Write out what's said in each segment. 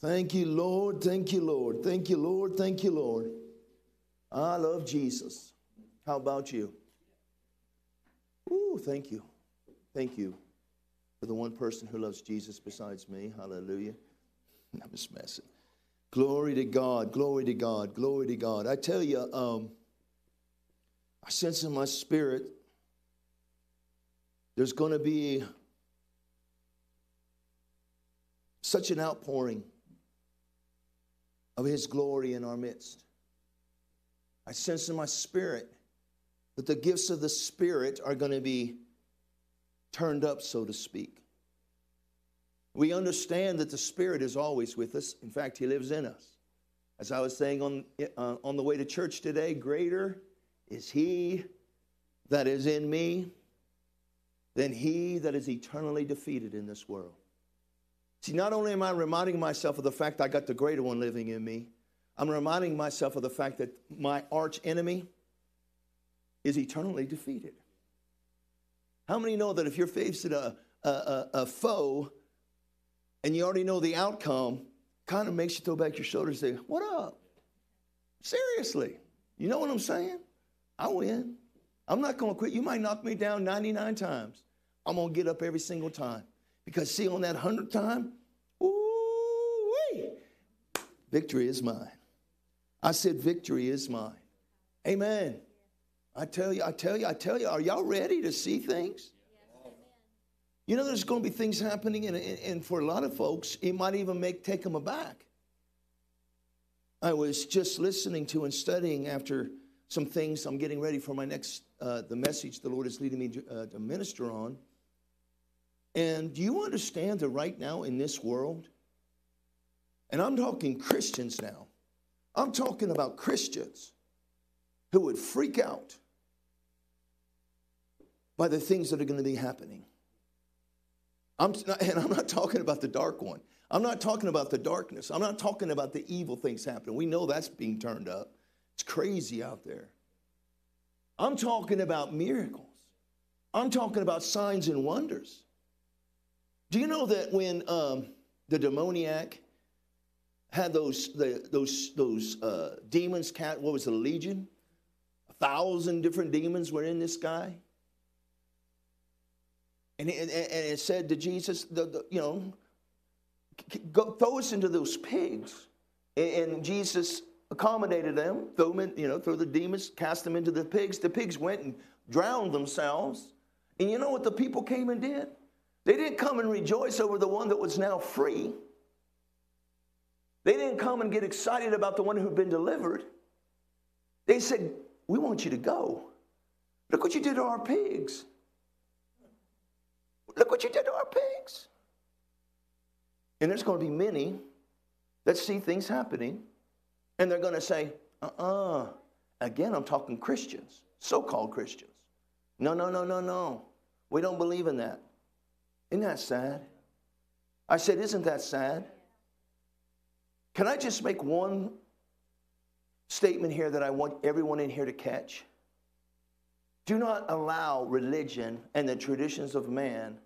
Thank you, Lord. Thank you, Lord. Thank you, Lord. Thank you, Lord. I love Jesus. How about you? Ooh, thank you. Thank you for the one person who loves Jesus besides me. Hallelujah. I'm just messing. Glory to God. Glory to God. Glory to God. I tell you, um, I sense in my spirit there's going to be such an outpouring of His glory in our midst. I sense in my spirit that the gifts of the Spirit are going to be turned up, so to speak. We understand that the Spirit is always with us. In fact, He lives in us. As I was saying on, uh, on the way to church today, greater is He that is in me than He that is eternally defeated in this world. See, not only am I reminding myself of the fact I got the greater one living in me, I'm reminding myself of the fact that my arch enemy is eternally defeated. How many know that if you're facing a, a, a, a foe and you already know the outcome, kind of makes you throw back your shoulders and say, What up? Seriously. You know what I'm saying? I win. I'm not going to quit. You might knock me down 99 times. I'm going to get up every single time. Because, see, on that 100th time, ooh, victory is mine. I said, victory is mine. Amen. I tell you, I tell you, I tell you, are y'all ready to see things? You know, there's going to be things happening, and, and for a lot of folks, it might even make take them aback. I was just listening to and studying after some things. I'm getting ready for my next, uh, the message the Lord is leading me to, uh, to minister on. And do you understand that right now in this world, and I'm talking Christians now, I'm talking about Christians who would freak out by the things that are going to be happening. I'm not, and I'm not talking about the dark one. I'm not talking about the darkness. I'm not talking about the evil things happening. We know that's being turned up. It's crazy out there. I'm talking about miracles. I'm talking about signs and wonders. Do you know that when um, the demoniac had those the, those those uh, demons? Cat, what was the legion? A thousand different demons were in this guy. And it, and it said to Jesus, the, the, you know, go throw us into those pigs. And Jesus accommodated them, throw them in, you know, throw the demons, cast them into the pigs. The pigs went and drowned themselves. And you know what the people came and did? They didn't come and rejoice over the one that was now free. They didn't come and get excited about the one who'd been delivered. They said, We want you to go. Look what you did to our pigs. Look what you did to our pigs. And there's going to be many that see things happening and they're going to say, uh uh-uh. uh. Again, I'm talking Christians, so called Christians. No, no, no, no, no. We don't believe in that. Isn't that sad? I said, Isn't that sad? Can I just make one statement here that I want everyone in here to catch? Do not allow religion and the traditions of man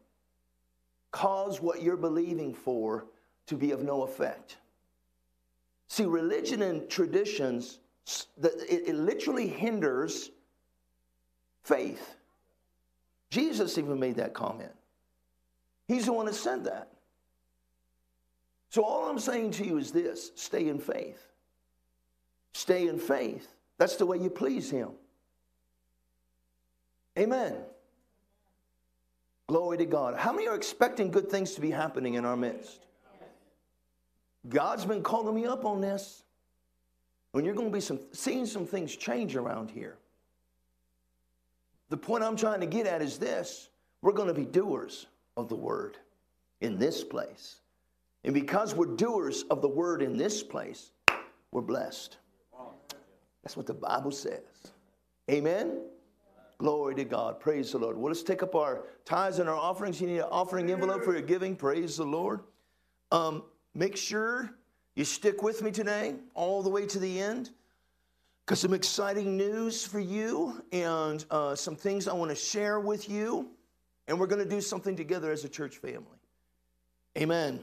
cause what you're believing for to be of no effect. See, religion and traditions, it literally hinders faith. Jesus even made that comment. He's the one that said that. So all I'm saying to you is this stay in faith. Stay in faith. That's the way you please Him. Amen. Glory to God. How many are expecting good things to be happening in our midst? God's been calling me up on this. When you're going to be some, seeing some things change around here. The point I'm trying to get at is this we're going to be doers of the word in this place. And because we're doers of the word in this place, we're blessed. That's what the Bible says. Amen. Glory to God. Praise the Lord. Well, let's take up our tithes and our offerings. You need an offering envelope for your giving. Praise the Lord. Um, make sure you stick with me today all the way to the end because some exciting news for you and uh, some things I want to share with you and we're going to do something together as a church family. Amen.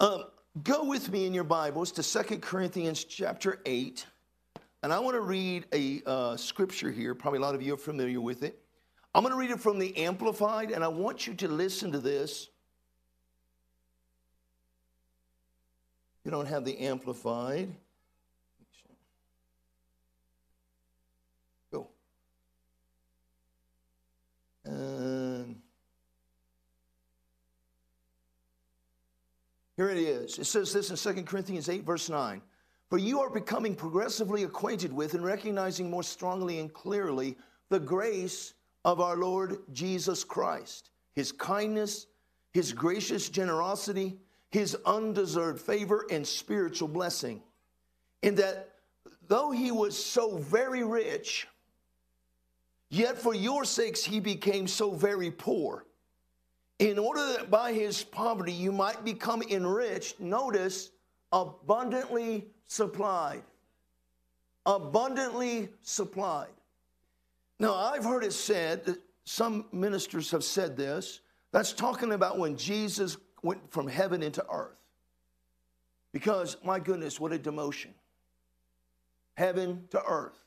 Um, go with me in your Bibles to Second Corinthians chapter 8. And I want to read a uh, scripture here. Probably a lot of you are familiar with it. I'm going to read it from the Amplified, and I want you to listen to this. You don't have the Amplified. Go. And here it is. It says this in 2 Corinthians 8, verse 9. For you are becoming progressively acquainted with and recognizing more strongly and clearly the grace of our Lord Jesus Christ, his kindness, his gracious generosity, his undeserved favor and spiritual blessing. In that, though he was so very rich, yet for your sakes he became so very poor. In order that by his poverty you might become enriched, notice, abundantly supplied. Abundantly supplied. Now, I've heard it said that some ministers have said this. That's talking about when Jesus went from heaven into earth. Because, my goodness, what a demotion. Heaven to earth.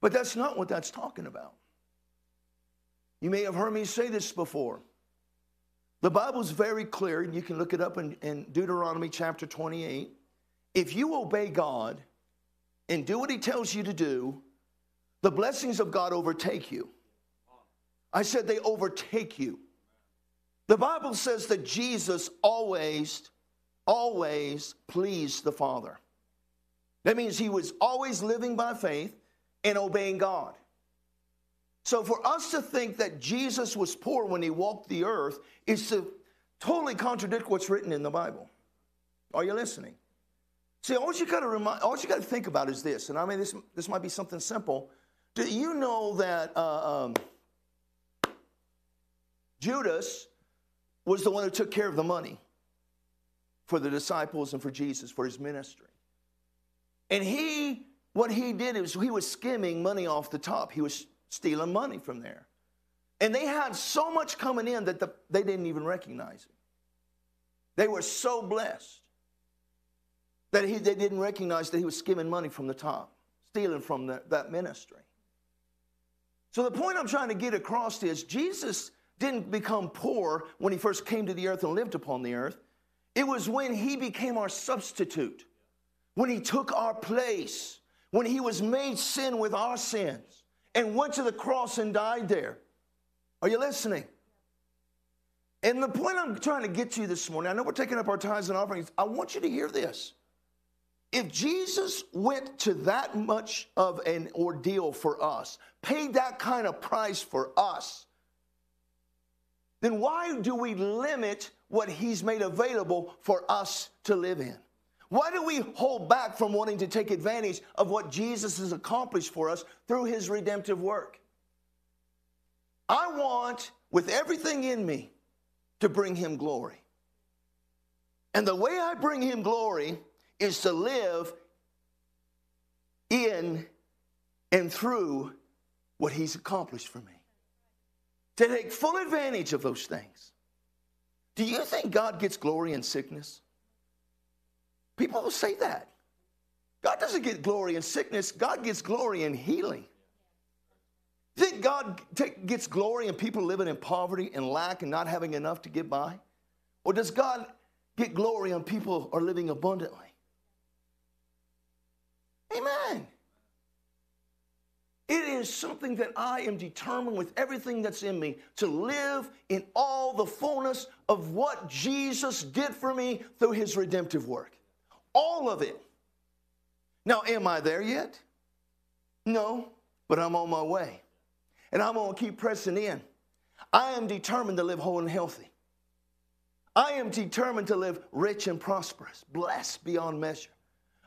But that's not what that's talking about. You may have heard me say this before. The Bible's very clear, and you can look it up in, in Deuteronomy chapter 28. If you obey God and do what He tells you to do, the blessings of God overtake you. I said they overtake you. The Bible says that Jesus always, always pleased the Father. That means he was always living by faith and obeying God. So for us to think that Jesus was poor when he walked the earth is to totally contradict what's written in the Bible. Are you listening? See, all you got to remind, all you got to think about is this, and I mean this. This might be something simple. Do you know that uh, um, Judas was the one who took care of the money for the disciples and for Jesus for his ministry? And he, what he did is he was skimming money off the top. He was stealing money from there. And they had so much coming in that the, they didn't even recognize it. They were so blessed that he, they didn't recognize that he was skimming money from the top, stealing from the, that ministry. So the point I'm trying to get across is Jesus didn't become poor when he first came to the earth and lived upon the earth. It was when he became our substitute, when he took our place, when he was made sin with our sins and went to the cross and died there. Are you listening? And the point I'm trying to get to this morning, I know we're taking up our tithes and offerings. I want you to hear this. If Jesus went to that much of an ordeal for us, paid that kind of price for us, then why do we limit what he's made available for us to live in? Why do we hold back from wanting to take advantage of what Jesus has accomplished for us through his redemptive work? I want, with everything in me, to bring him glory. And the way I bring him glory is to live in and through what he's accomplished for me. To take full advantage of those things. Do you think God gets glory in sickness? People will say that. God doesn't get glory in sickness, God gets glory in healing. You think God gets glory in people living in poverty and lack and not having enough to get by? Or does God get glory on people who are living abundantly? Amen. It is something that I am determined with everything that's in me to live in all the fullness of what Jesus did for me through his redemptive work. All of it. Now, am I there yet? No, but I'm on my way. And I'm going to keep pressing in. I am determined to live whole and healthy. I am determined to live rich and prosperous, blessed beyond measure.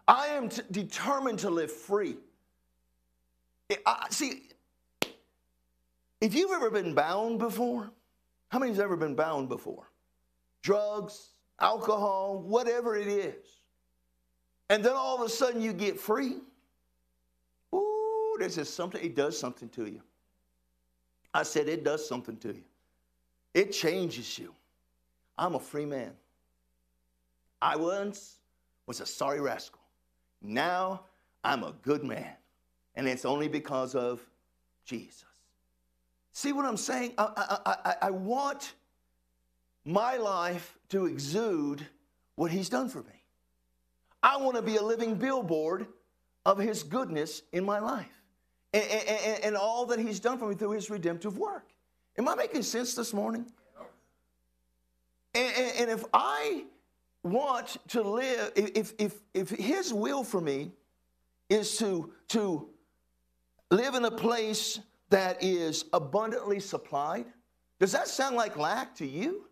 I am t- determined to live free. I, see, if you've ever been bound before, how many many's ever been bound before? Drugs, alcohol, whatever it is. And then all of a sudden you get free. Ooh, there's just something, it does something to you. I said it does something to you. It changes you. I'm a free man. I once was a sorry rascal. Now I'm a good man. And it's only because of Jesus. See what I'm saying? I, I, I, I want my life to exude what he's done for me. I want to be a living billboard of his goodness in my life and, and, and, all that he's done for me through his redemptive work. Am I making sense this morning? And, and if I want to live, if, if, if his will for me is to, to live in a place that is abundantly supplied, does that sound like lack to you?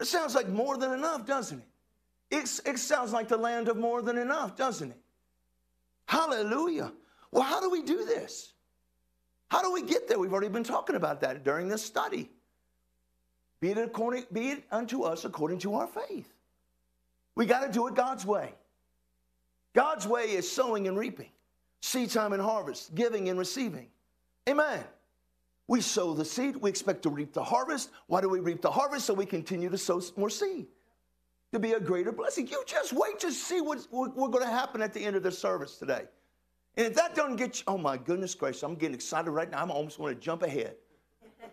It sounds like more than enough, doesn't it? It sounds like the land of more than enough, doesn't it? Hallelujah. Well, how do we do this? How do we get there? We've already been talking about that during this study. Be it, according, be it unto us according to our faith. We got to do it God's way. God's way is sowing and reaping, seed time and harvest, giving and receiving. Amen. We sow the seed, we expect to reap the harvest. Why do we reap the harvest? So we continue to sow more seed to be a greater blessing. You just wait to see what's, what's going to happen at the end of the service today. And if that doesn't get you, oh my goodness gracious, I'm getting excited right now. I'm almost going to jump ahead.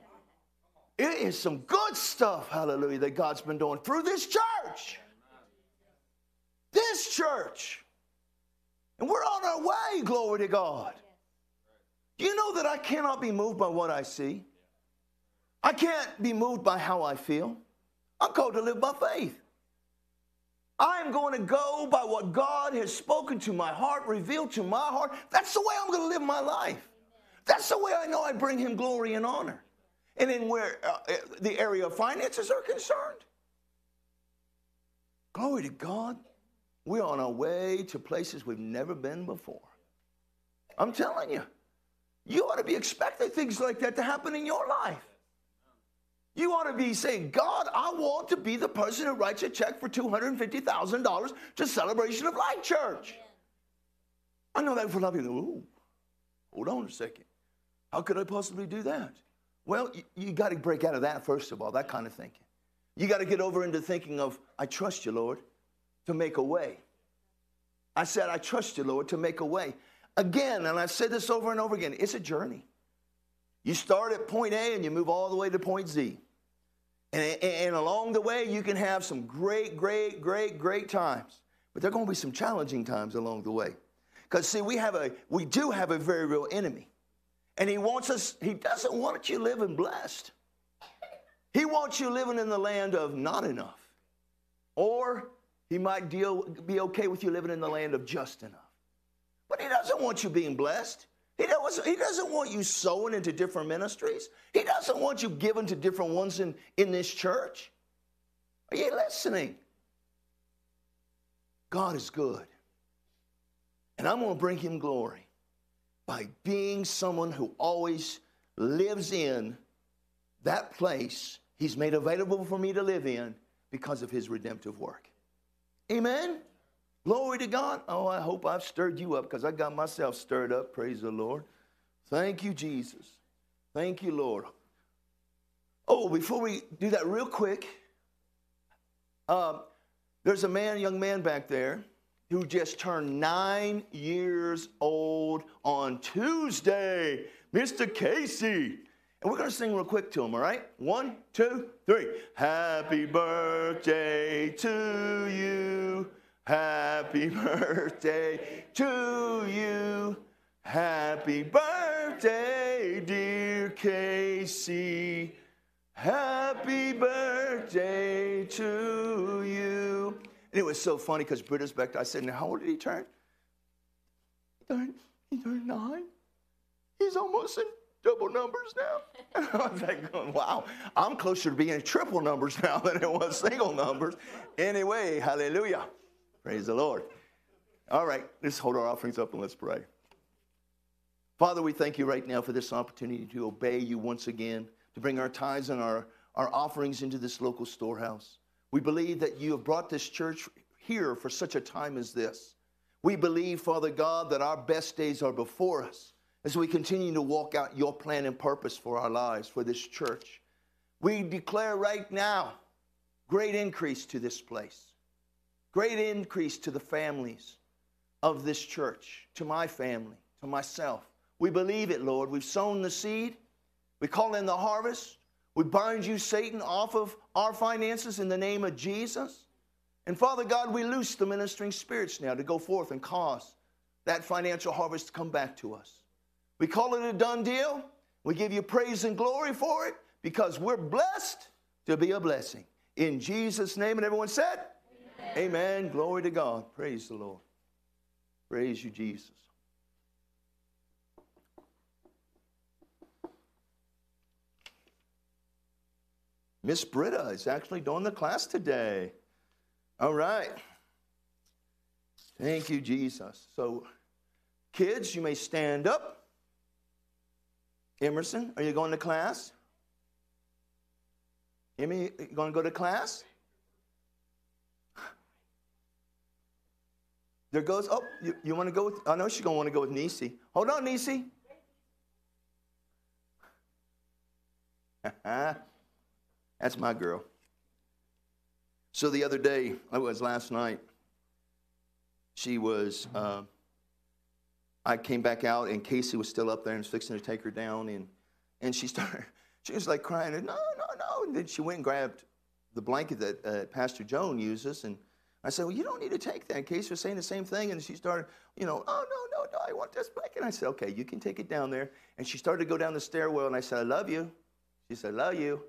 It is some good stuff, hallelujah, that God's been doing through this church. This church. And we're on our way, glory to God. You know that I cannot be moved by what I see. I can't be moved by how I feel. I'm called to live by faith. I am going to go by what God has spoken to my heart, revealed to my heart. That's the way I'm going to live my life. That's the way I know I bring Him glory and honor. And in where uh, uh the area of finances are concerned, glory to God, we're on our way to places we've never been before. I'm telling you. You ought to be expecting things like that to happen in your life. You ought to be saying, God, I want to be the person who writes a check for $250,000 to Celebration of Light Church. I know that for a lot of people, ooh, hold on a second. How could I possibly do that? Well, you, you got to break out of that, first of all, that kind of thinking. You got to get over into thinking of, I trust you, Lord, to make a way. I said, I trust you, Lord, to make a way. Again, and I've said this over and over again, it's a journey. You start at point A and you move all the way to point Z. And, and along the way, you can have some great, great, great, great times. But there are going to be some challenging times along the way. Because see, we have a we do have a very real enemy. And he wants us, he doesn't want you living blessed. He wants you living in the land of not enough. Or he might deal be okay with you living in the land of just enough. But he doesn't want you being blessed. He doesn't, he doesn't want you sowing into different ministries. He doesn't want you giving to different ones in, in this church. Are you listening? God is good. And I'm going to bring him glory by being someone who always lives in that place he's made available for me to live in because of his redemptive work. Amen? Glory to God. Oh, I hope I've stirred you up because I got myself stirred up. Praise the Lord. Thank you, Jesus. Thank you, Lord. Oh, before we do that, real quick, um, there's a man, young man back there who just turned nine years old on Tuesday, Mr. Casey. And we're going to sing real quick to him, all right? One, two, three. Happy birthday to you. Happy birthday to you. Happy birthday, dear Casey. Happy birthday to you. And it was so funny because Britta's back. I said, now, how old did he turn? He turned, he turned nine. He's almost in double numbers now. I was like, going, wow, I'm closer to being in triple numbers now than it was single numbers. Anyway, hallelujah. Praise the Lord. All right, let's hold our offerings up and let's pray. Father, we thank you right now for this opportunity to obey you once again, to bring our tithes and our, our offerings into this local storehouse. We believe that you have brought this church here for such a time as this. We believe, Father God, that our best days are before us as we continue to walk out your plan and purpose for our lives, for this church. We declare right now great increase to this place. Great increase to the families of this church, to my family, to myself. We believe it, Lord. We've sown the seed. We call in the harvest. We bind you, Satan, off of our finances in the name of Jesus. And Father God, we loose the ministering spirits now to go forth and cause that financial harvest to come back to us. We call it a done deal. We give you praise and glory for it because we're blessed to be a blessing. In Jesus' name, and everyone said, Amen. Glory to God. Praise the Lord. Praise you, Jesus. Miss Britta is actually doing the class today. All right. Thank you, Jesus. So, kids, you may stand up. Emerson, are you going to class? Emmy, going to go to class? There goes, oh, you, you want to go with, I know she's going to want to go with Nisi. Hold on, Nisi. That's my girl. So the other day, I was last night, she was, uh, I came back out and Casey was still up there and was fixing to take her down. And, and she started, she was like crying, no, no, no. And then she went and grabbed the blanket that uh, Pastor Joan uses. And I said, well, you don't need to take that. Casey was saying the same thing. And she started, you know, oh, no, no, no, I want this blanket. And I said, okay, you can take it down there. And she started to go down the stairwell. And I said, I love you. She said, love you.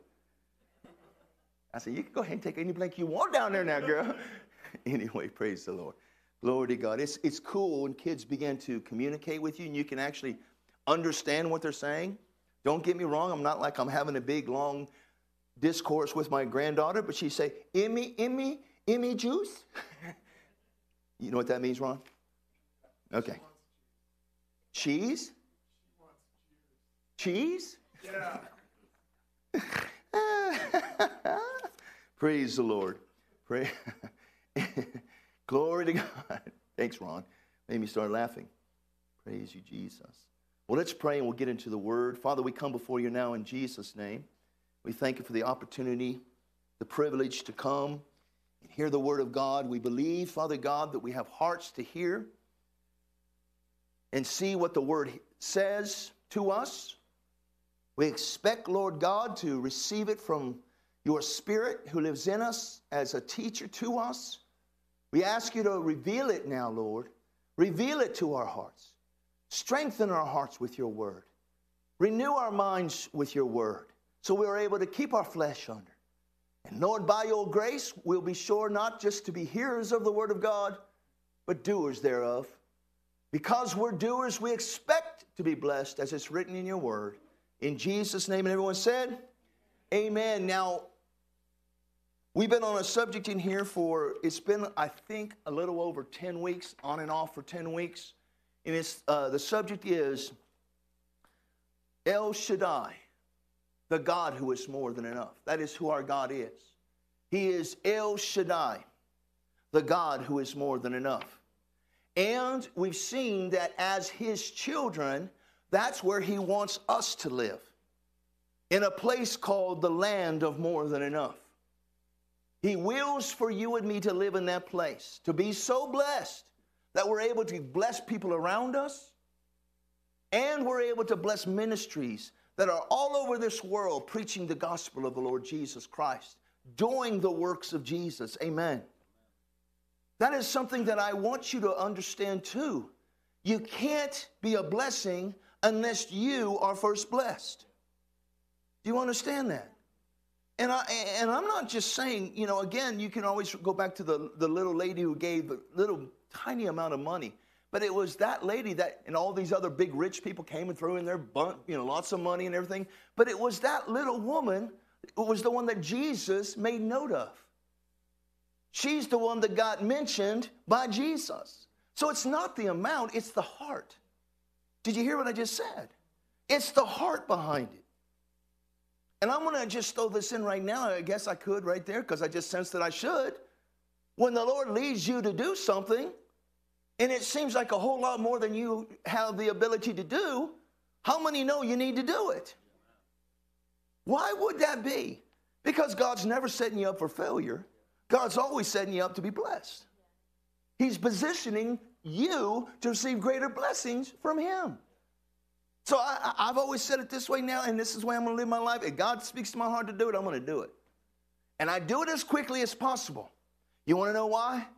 I said, You can go ahead and take any blanket you want down there now, girl. anyway, praise the Lord. Glory to God. It's, it's cool when kids begin to communicate with you and you can actually understand what they're saying. Don't get me wrong, I'm not like I'm having a big, long discourse with my granddaughter, but she say, Emmy, Emmy, Emmy juice? you know what that means, Ron? Okay. Cheese? Cheese? Yeah. Praise the Lord. Pray. Glory to God. Thanks, Ron. Made me start laughing. Praise you, Jesus. Well, let's pray and we'll get into the word. Father, we come before you now in Jesus' name. We thank you for the opportunity, the privilege to come hear the word of God. We believe, Father God, that we have hearts to hear and see what the word says to us. We expect, Lord God, to receive it from your Spirit who lives in us as a teacher to us. We ask you to reveal it now, Lord. Reveal it to our hearts. Strengthen our hearts with your word. Renew our minds with your word so we are able to keep our flesh under. And Lord, by your grace, we'll be sure not just to be hearers of the word of God, but doers thereof. Because we're doers, we expect to be blessed as it's written in your word. In Jesus' name, and everyone said, Amen. Now, We've been on a subject in here for, it's been, I think, a little over 10 weeks, on and off for 10 weeks. And it's, uh, the subject is El Shaddai, the God who is more than enough. That is who our God is. He is El Shaddai, the God who is more than enough. And we've seen that as His children, that's where He wants us to live in a place called the land of more than enough. He wills for you and me to live in that place, to be so blessed that we're able to bless people around us and we're able to bless ministries that are all over this world preaching the gospel of the Lord Jesus Christ, doing the works of Jesus. Amen. That is something that I want you to understand too. You can't be a blessing unless you are first blessed. Do you understand that? And, I, and I'm not just saying, you know, again, you can always go back to the, the little lady who gave a little tiny amount of money. But it was that lady that, and all these other big rich people came and threw in their bunt, you know, lots of money and everything. But it was that little woman who was the one that Jesus made note of. She's the one that got mentioned by Jesus. So it's not the amount, it's the heart. Did you hear what I just said? It's the heart behind it. And I'm going to just throw this in right now. I guess I could right there because I just sense that I should. When the Lord leads you to do something, and it seems like a whole lot more than you have the ability to do, how many know you need to do it? Why would that be? Because God's never setting you up for failure. God's always setting you up to be blessed. He's positioning you to receive greater blessings from Him. So I, have always said it this way now, and this is the way I'm going to live my life. If God speaks to my heart to do it, I'm going to do it. And I do it as quickly as possible. You want to know why?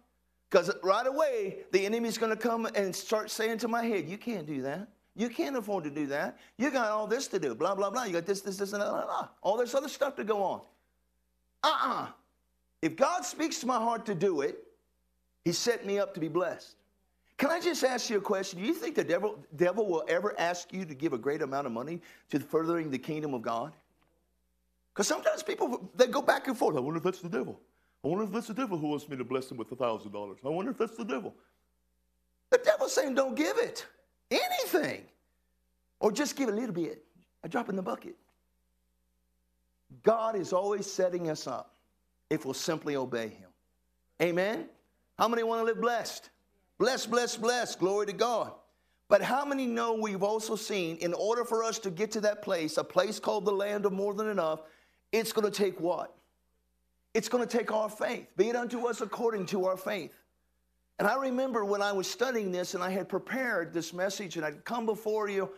Because right away, the enemy's going to come and start saying to my head, You can't do that. You can't afford to do that. You got all this to do, blah, blah, blah. You got this, this, this, and blah, blah, All this other stuff to go on. Uh uh-uh. uh If God speaks to my heart to do it, He set me up to be blessed. Can I just ask you a question? Do you think the devil, devil will ever ask you to give a great amount of money to furthering the kingdom of God? Because sometimes people, they go back and forth. I wonder if that's the devil. I wonder if that's the devil who wants me to bless him with a $1,000. I wonder if that's the devil. The devil's saying, don't give it. Anything. Or just give a little bit. A drop in the bucket. God is always setting us up if we'll simply obey him. Amen? How many want to live blessed? Blessed, blessed, bless. Glory to God. But how many know we've also seen in order for us to get to that place, a place called the land of more than enough, it's going to take what? It's going to take our faith. Be it unto us according to our faith. And I remember when I was studying this and I had prepared this message and I'd come before you,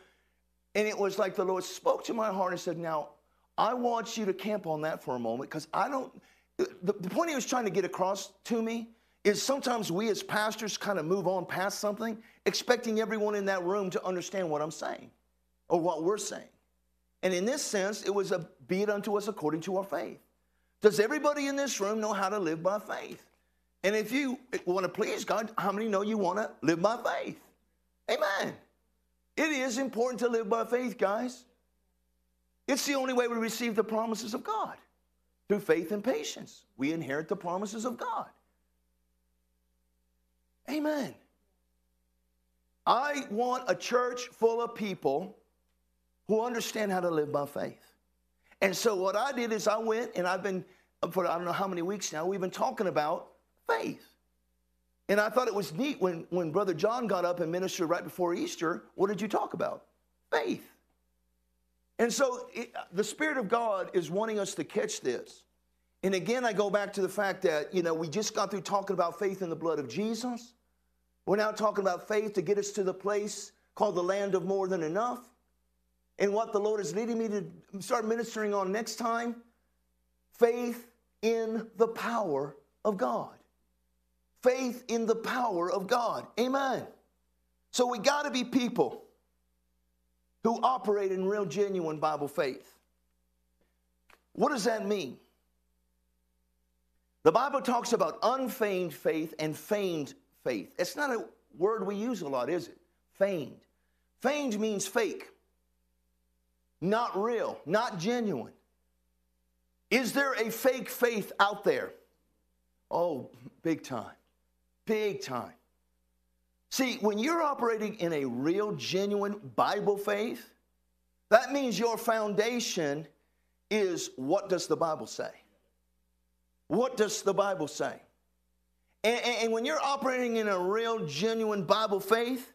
and it was like the Lord spoke to my heart and said, Now, I want you to camp on that for a moment because I don't. The, the point he was trying to get across to me is sometimes we as pastors kind of move on past something, expecting everyone in that room to understand what I'm saying or what we're saying. And in this sense, it was a be it unto us according to our faith. Does everybody in this room know how to live by faith? And if you want to please God, how many know you want to live by faith? Amen. It is important to live by faith, guys. It's the only way we receive the promises of God through faith and patience. We inherit the promises of God. Amen. I want a church full of people who understand how to live by faith. And so what I did is I went and I've been uh, for I don't know how many weeks now, we've been talking about faith. And I thought it was neat when, when Brother John got up and ministered right before Easter. What did you talk about? Faith. And so it, the Spirit of God is wanting us to catch this. And again, I go back to the fact that, you know, we just got through talking about faith in the blood of Jesus. We're now talking about faith to get us to the place called the land of more than enough. And what the Lord is leading me to start ministering on next time faith in the power of God. Faith in the power of God. Amen. So we got to be people who operate in real, genuine Bible faith. What does that mean? The Bible talks about unfeigned faith and feigned faith. It's not a word we use a lot, is it? Feigned. Feigned means fake, not real, not genuine. Is there a fake faith out there? Oh, big time. Big time. See, when you're operating in a real, genuine Bible faith, that means your foundation is what does the Bible say? What does the Bible say? And, and, when you're operating in a real, genuine Bible faith,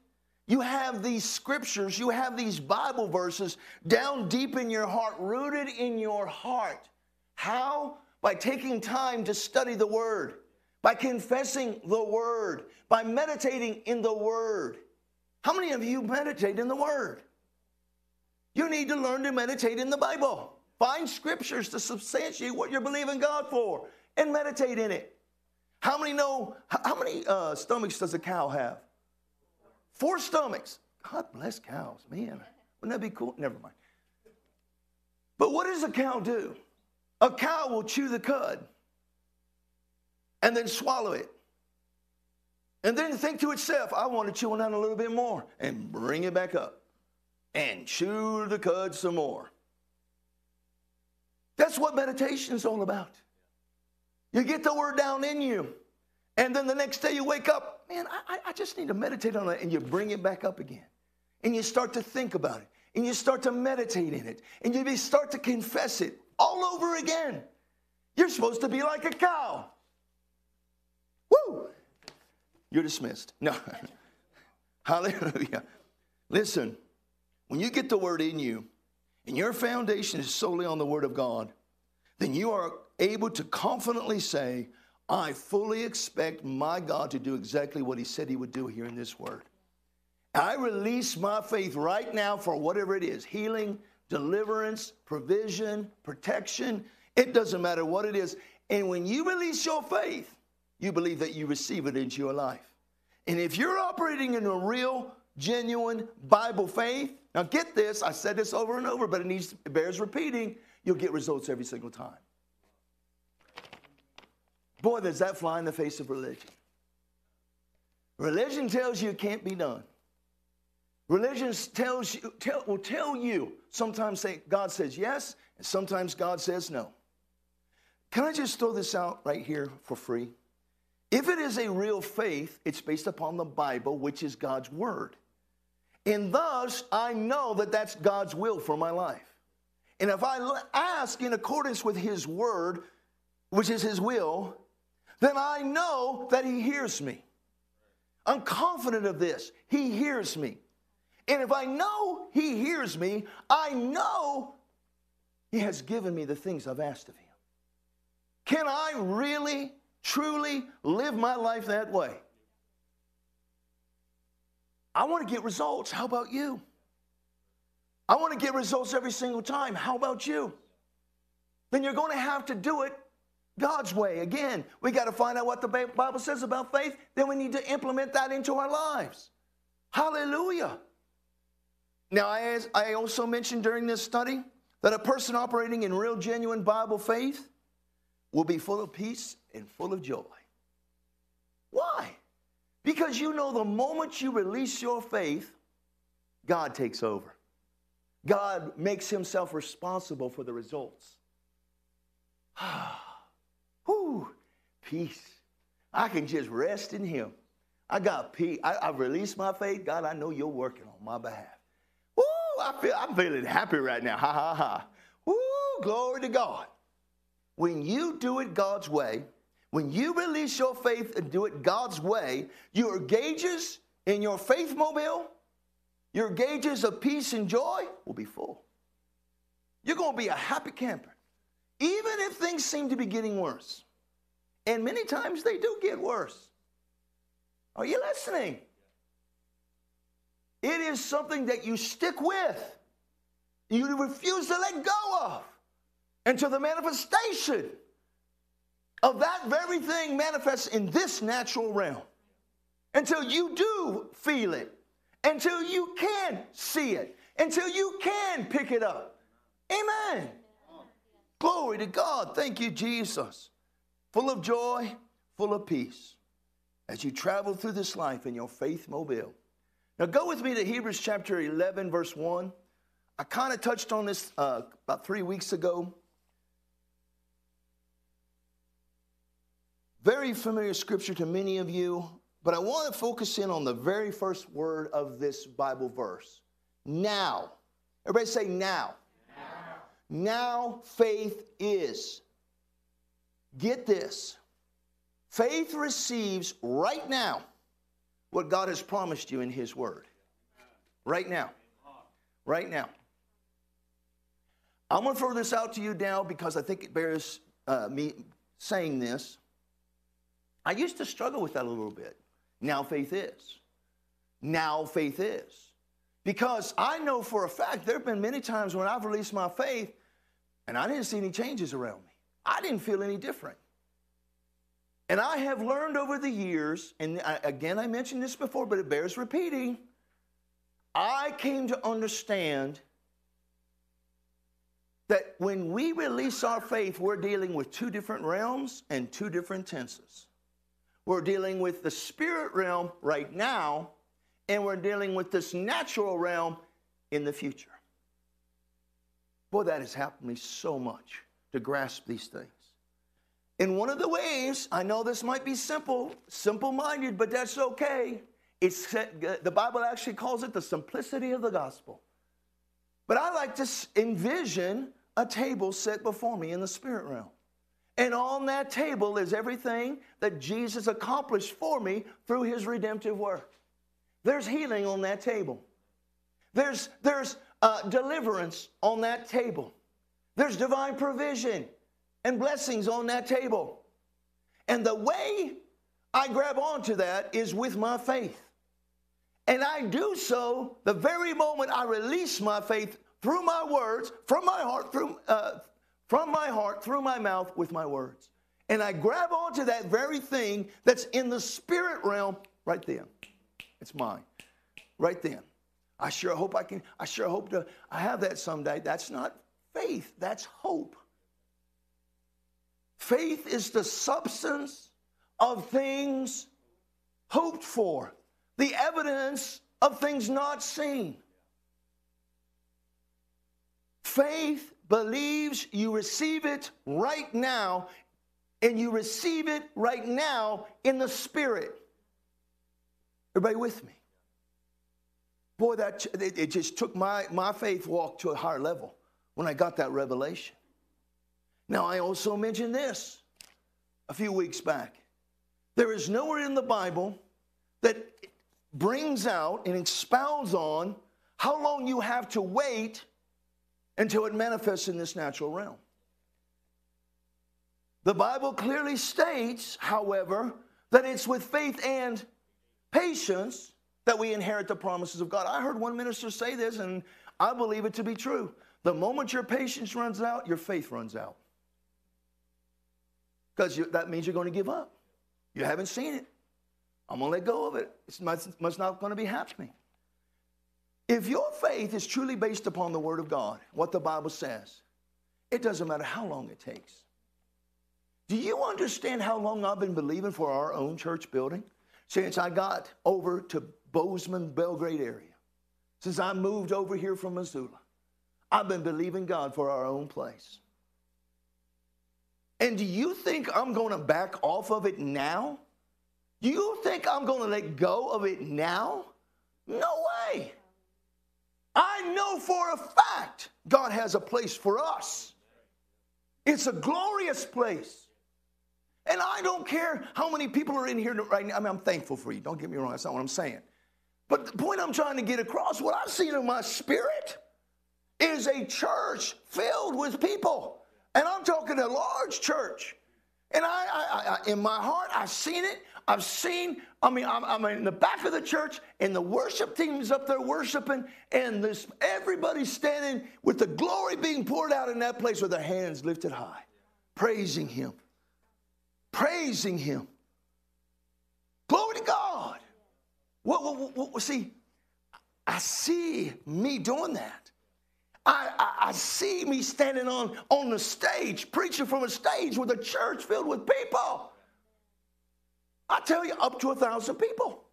you have these scriptures, you have these Bible verses down deep in your heart, rooted in your heart. How? By taking time to study the Word, by confessing the Word, by meditating in the Word. How many of you meditate in the Word? You need to learn to meditate in the Bible. Find scriptures to substantiate what you're believing God for and meditate in it. How many know, how many uh, stomachs does a cow have? Four stomachs. God bless cows, man. Wouldn't that be cool? Never mind. But what does a cow do? A cow will chew the cud and then swallow it. And then think to itself, I want to chew on that a little bit more and bring it back up and chew the cud some more. That's what meditation is all about. You get the word down in you. And then the next day you wake up, man, I, I just need to meditate on it. And you bring it back up again. And you start to think about it. And you start to meditate in it. And you start to confess it all over again. You're supposed to be like a cow. Woo! You're dismissed. No. Hallelujah. Listen, when you get the word in you and your foundation is solely on the word of God, then you are able to confidently say, I fully expect my God to do exactly what He said He would do here in this word. I release my faith right now for whatever it is healing, deliverance, provision, protection. It doesn't matter what it is. And when you release your faith, you believe that you receive it into your life. And if you're operating in a real, genuine Bible faith, now get this, I said this over and over, but it needs it bears repeating, you'll get results every single time. Boy, does that fly in the face of religion. Religion tells you it can't be done. Religion tells you, tell, will tell you, sometimes God says yes, and sometimes God says no. Can I just throw this out right here for free? If it is a real faith, it's based upon the Bible, which is God's word. And thus, I know that that's God's will for my life. And if I ask in accordance with His word, which is His will, then I know that He hears me. I'm confident of this. He hears me. And if I know He hears me, I know He has given me the things I've asked of Him. Can I really, truly live my life that way? I want to get results. How about you? I want to get results every single time. How about you? Then you're going to have to do it God's way. Again, we got to find out what the Bible says about faith. Then we need to implement that into our lives. Hallelujah. Now, I, I also mentioned during this study that a person operating in real, genuine Bible faith will be full of peace and full of joy. Why? Because you know the moment you release your faith, God takes over. God makes himself responsible for the results. Ah. Whew, peace. I can just rest in him. I got peace. I, I released my faith. God, I know you're working on my behalf. Woo, I feel, I'm feeling happy right now. Ha ha ha. Woo, glory to God. When you do it God's way, when you release your faith and do it God's way, your gauges in your faith mobile, your gauges of peace and joy will be full. You're going to be a happy camper, even if things seem to be getting worse. And many times they do get worse. Are you listening? It is something that you stick with, you refuse to let go of until the manifestation of that very thing manifests in this natural realm. Until you do feel it, until you can see it, until you can pick it up. Amen. Glory to God. Thank you, Jesus. Full of joy, full of peace as you travel through this life in your faith mobile. Now, go with me to Hebrews chapter 11, verse 1. I kind of touched on this uh, about three weeks ago. Very familiar scripture to many of you, but I want to focus in on the very first word of this Bible verse. Now. Everybody say now. Now, faith is. Get this. Faith receives right now what God has promised you in His Word. Right now. Right now. I'm going to throw this out to you now because I think it bears uh, me saying this. I used to struggle with that a little bit. Now faith is. Now faith is. Because I know for a fact there have been many times when I've released my faith and I didn't see any changes around me. I didn't feel any different. And I have learned over the years, and I, again, I mentioned this before, but it bears repeating. I came to understand that when we release our faith, we're dealing with two different realms and two different tenses. We're dealing with the spirit realm right now, and we're dealing with this natural realm in the future. Boy, that has helped me so much to grasp these things. And one of the ways, I know this might be simple, simple minded, but that's okay. It's, the Bible actually calls it the simplicity of the gospel. But I like to envision a table set before me in the spirit realm. And on that table is everything that Jesus accomplished for me through his redemptive work. There's healing on that table. There's, there's uh, deliverance on that table. There's divine provision and blessings on that table. And the way I grab onto that is with my faith. And I do so the very moment I release my faith through my words, from my heart, through, uh, from my heart, through my mouth, with my words. And I grab onto that very thing that's in the spirit realm right then. It's mine. Right then. I sure hope I can, I sure hope to I have that someday. That's not faith, that's hope. Faith is the substance of things hoped for, the evidence of things not seen. Faith believes you receive it right now, and you receive it right now in the Spirit. Everybody with me? Boy, that it just took my, my faith walk to a higher level when I got that revelation. Now, I also mentioned this a few weeks back. There is nowhere in the Bible that brings out and expounds on how long you have to wait until it manifests in this natural realm. The Bible clearly states, however, that it's with faith and patience that we inherit the promises of God. I heard one minister say this, and I believe it to be true. The moment your patience runs out, your faith runs out. Because that means you're going to give up. You haven't seen it. I'm going to let go of it. It's much, not going to be happening. If your faith is truly based upon the Word of God, what the Bible says, it doesn't matter how long it takes. Do you understand how long I've been believing for our own church building? Since I got over to Bozeman, Belgrade area. Since I moved over here from Missoula. I've been believing God for our own place. And do you think I'm going to back off of it now? Do you think I'm going to let go of it now? No way. I know for a fact God has a place for us. It's a glorious place. And I don't care how many people are in here right now. I mean, I'm thankful for you. Don't get me wrong. That's not what I'm saying. But the point I'm trying to get across, what I've seen in my spirit, is a church filled with people. And I'm talking a large church. And I, I, I, in my heart, I've seen it. I've seen, I mean, I'm, I'm, in the back of the church, and the worship team's up there worshiping, and this everybody's standing with the glory being poured out in that place with their hands lifted high, praising Him. Praising Him. Glory to God. What, what, what, what see, I see me doing that. I, I, I, see me standing on, on the stage, preaching from a stage with a church filled with people. I tell you, up to a thousand people.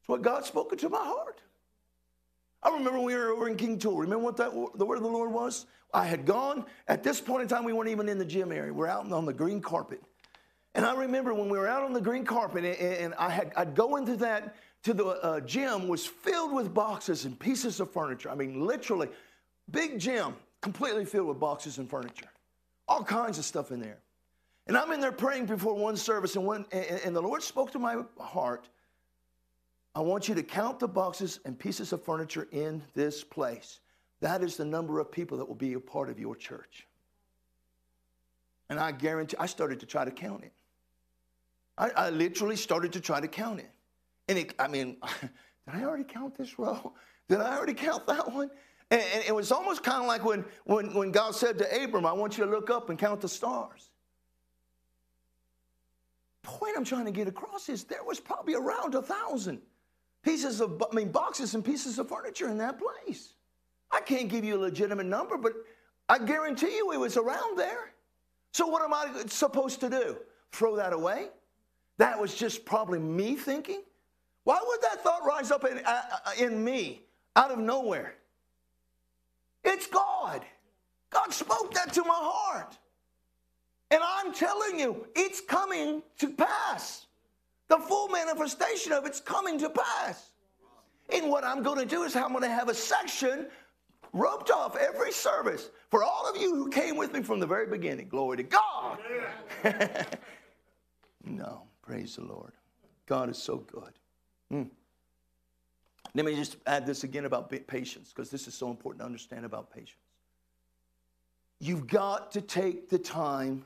It's what God spoke into my heart. I remember we were over in King Tool. Remember what that, the word of the Lord was? I had gone. At this point in time, we weren't even in the gym area. We're out on the green carpet. And I remember when we were out on the green carpet, and I had I'd go into that to the uh, gym was filled with boxes and pieces of furniture. I mean, literally, big gym, completely filled with boxes and furniture, all kinds of stuff in there. And I'm in there praying before one service, and, one, and, and the Lord spoke to my heart. I want you to count the boxes and pieces of furniture in this place. That is the number of people that will be a part of your church. And I guarantee, I started to try to count it. I, I literally started to try to count it. And it, I mean, did I already count this row? Did I already count that one? And, and it was almost kind of like when, when, when God said to Abram, I want you to look up and count the stars. Point I'm trying to get across is there was probably around a thousand pieces of, I mean, boxes and pieces of furniture in that place. I can't give you a legitimate number, but I guarantee you it was around there. So what am I supposed to do? Throw that away? That was just probably me thinking. Why would that thought rise up in, uh, uh, in me out of nowhere? It's God. God spoke that to my heart. And I'm telling you, it's coming to pass. The full manifestation of it's coming to pass. And what I'm going to do is I'm going to have a section roped off every service for all of you who came with me from the very beginning. Glory to God. no, praise the Lord. God is so good. Mm. Let me just add this again about patience because this is so important to understand about patience. You've got to take the time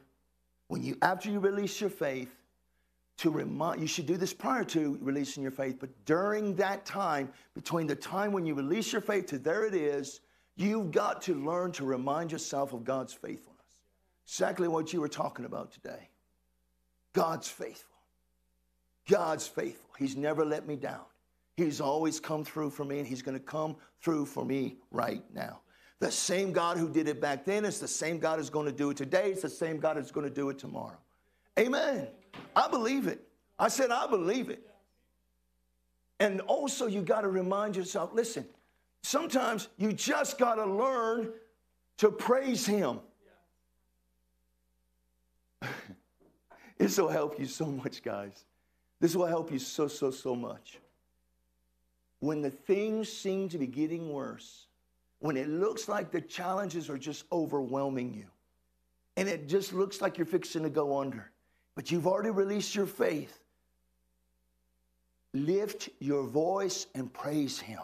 when you after you release your faith, to remind you should do this prior to releasing your faith, but during that time, between the time when you release your faith to there it is, you've got to learn to remind yourself of God's faithfulness. Exactly what you were talking about today. God's faithful. God's faithful. He's never let me down. He's always come through for me, and He's going to come through for me right now. The same God who did it back then is the same God who's going to do it today. It's the same God who's going to do it tomorrow. Amen. I believe it. I said, I believe it. And also, you got to remind yourself listen, sometimes you just got to learn to praise Him. this will help you so much, guys. This will help you so, so, so much. When the things seem to be getting worse, when it looks like the challenges are just overwhelming you, and it just looks like you're fixing to go under, but you've already released your faith, lift your voice and praise Him.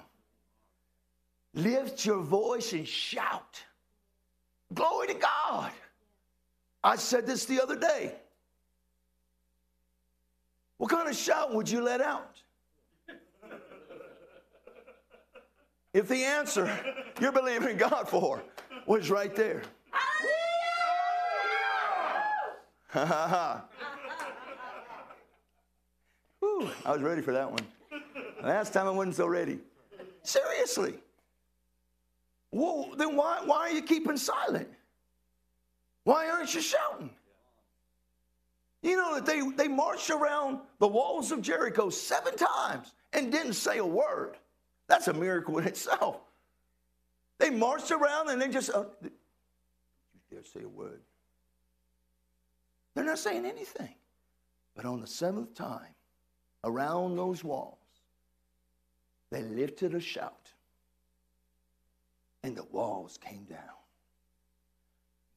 Lift your voice and shout. Glory to God. I said this the other day. What kind of shout would you let out? If the answer you're believing God for was right there. Ha ha ha. I was ready for that one. Last time I wasn't so ready. Seriously. Well, then why, why are you keeping silent? Why aren't you shouting? You know that they, they marched around the walls of Jericho seven times and didn't say a word. That's a miracle in itself. They marched around and they just, uh, you dare say a word. They're not saying anything. But on the seventh time, around those walls, they lifted a shout, and the walls came down.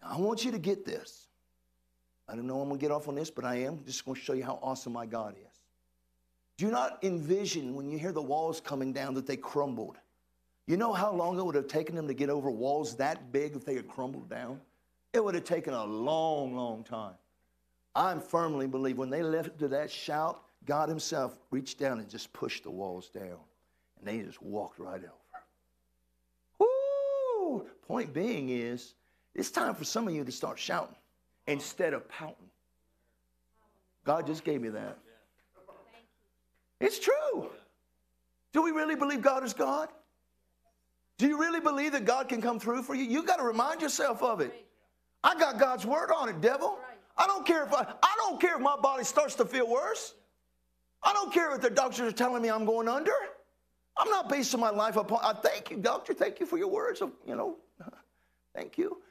Now, I want you to get this. I don't know I'm going to get off on this, but I am just going to show you how awesome my God is. Do not envision when you hear the walls coming down that they crumbled. You know how long it would have taken them to get over walls that big if they had crumbled down? It would have taken a long, long time. I firmly believe when they lifted that shout, God Himself reached down and just pushed the walls down. And they just walked right over. Woo! Point being is, it's time for some of you to start shouting instead of pouting. God just gave me that. It's true. Do we really believe God is God? Do you really believe that God can come through for you? You got to remind yourself of it. I got God's word on it, devil. I don't care if I, I don't care if my body starts to feel worse. I don't care if the doctors are telling me I'm going under. I'm not basing my life upon. I thank you, doctor. Thank you for your words. Of, you know, thank you.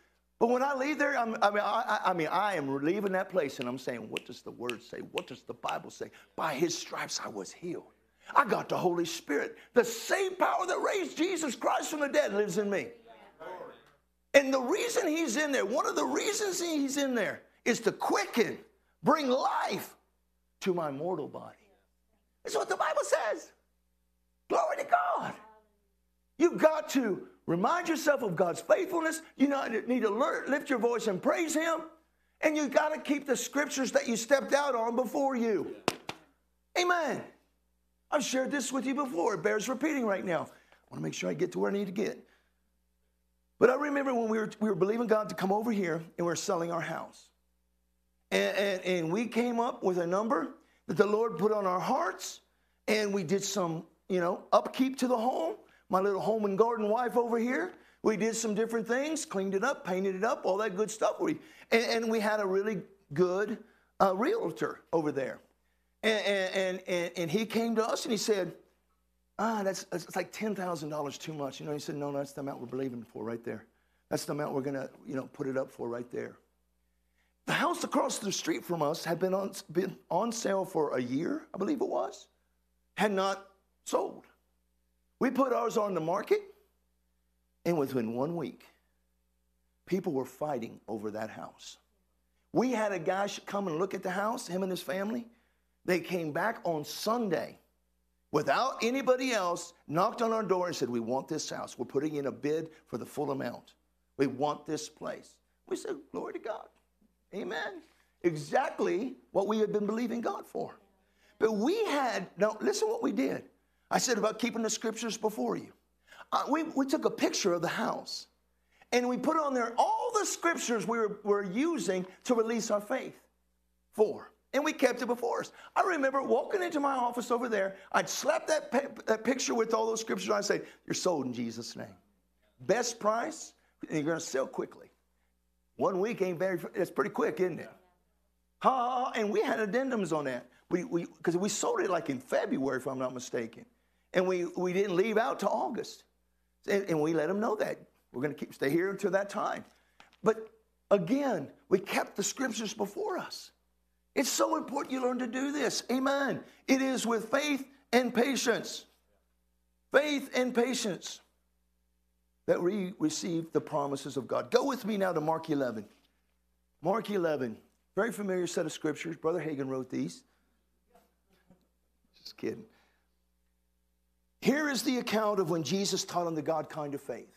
But when I leave there, I'm, i mean, I, I mean, I am leaving that place, and I'm saying, what does the Word say? What does the Bible say? By His stripes I was healed. I got the Holy Spirit. The same power that raised Jesus Christ from the dead lives in me. And the reason He's in there, one of the reasons He's in there, is to quicken, bring life to my mortal body. That's what the Bible says. Glory to God. You've got to remind yourself of God's faithfulness. You need to lift your voice and praise Him. And you've got to keep the scriptures that you stepped out on before you. Amen. I've shared this with you before. It bears repeating right now. I want to make sure I get to where I need to get. But I remember when we were, we were believing God to come over here and we were selling our house. And, and, and we came up with a number that the Lord put on our hearts. And we did some, you know, upkeep to the home my little home and garden wife over here. We did some different things, cleaned it up, painted it up, all that good stuff. We, and, and we had a really good uh, realtor over there. And, and, and, and he came to us and he said, ah, that's, that's like $10,000 too much. You know, he said, no, that's the amount we're believing for right there. That's the amount we're going to, you know, put it up for right there. The house across the street from us had been on, been on sale for a year, I believe it was, had not sold. We put ours on the market, and within one week, people were fighting over that house. We had a guy come and look at the house, him and his family. They came back on Sunday without anybody else, knocked on our door and said, We want this house. We're putting in a bid for the full amount. We want this place. We said, Glory to God. Amen. exactly what we had been believing God for. But we had, now listen what we did. I said about keeping the scriptures before you. Uh, we, we took a picture of the house and we put on there all the scriptures we were, were using to release our faith for. And we kept it before us. I remember walking into my office over there. I'd slap that, that picture with all those scriptures. I'd say, You're sold in Jesus' name. Best price, and you're going to sell quickly. One week ain't very, it's pretty quick, isn't it? Ha, and we had addendums on that. We, we, because we sold it like in February, if I'm not mistaken. And we, we didn't leave out to August. And, and we let them know that. We're going to keep, stay here until that time. But again, we kept the scriptures before us. It's so important you learn to do this. Amen. It is with faith and patience. Faith and patience that we receive the promises of God. Go with me now to Mark 11. Mark 11, very familiar set of scriptures. Brother Hagin wrote these. Just kidding. Here is the account of when Jesus taught on the God kind of faith.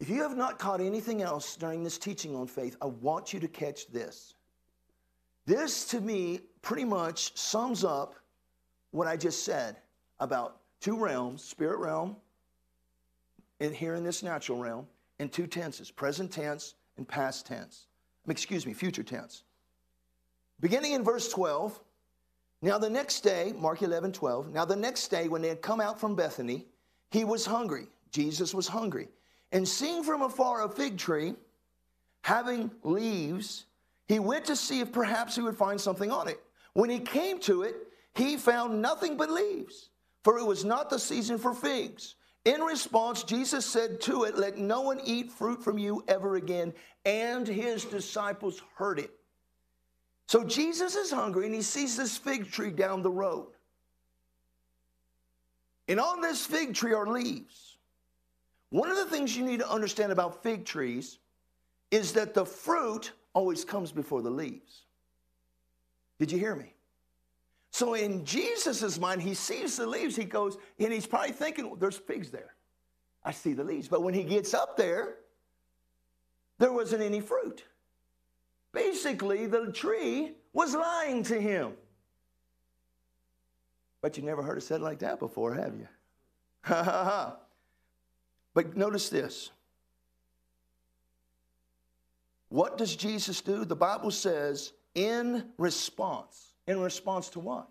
If you have not caught anything else during this teaching on faith, I want you to catch this. This, to me, pretty much sums up what I just said about two realms spirit realm, and here in this natural realm, and two tenses present tense and past tense. Excuse me, future tense. Beginning in verse 12, now the next day, Mark 11, 12, now the next day when they had come out from Bethany, he was hungry. Jesus was hungry. And seeing from afar a fig tree having leaves, he went to see if perhaps he would find something on it. When he came to it, he found nothing but leaves, for it was not the season for figs. In response, Jesus said to it, Let no one eat fruit from you ever again. And his disciples heard it. So Jesus is hungry and he sees this fig tree down the road. And on this fig tree are leaves. One of the things you need to understand about fig trees is that the fruit always comes before the leaves. Did you hear me? So in Jesus' mind, he sees the leaves, he goes, and he's probably thinking, well, there's figs there. I see the leaves. But when he gets up there, there wasn't any fruit. Basically, the tree was lying to him. But you never heard it said like that before, have you? But notice this what does Jesus do? The Bible says, in response. In response to what?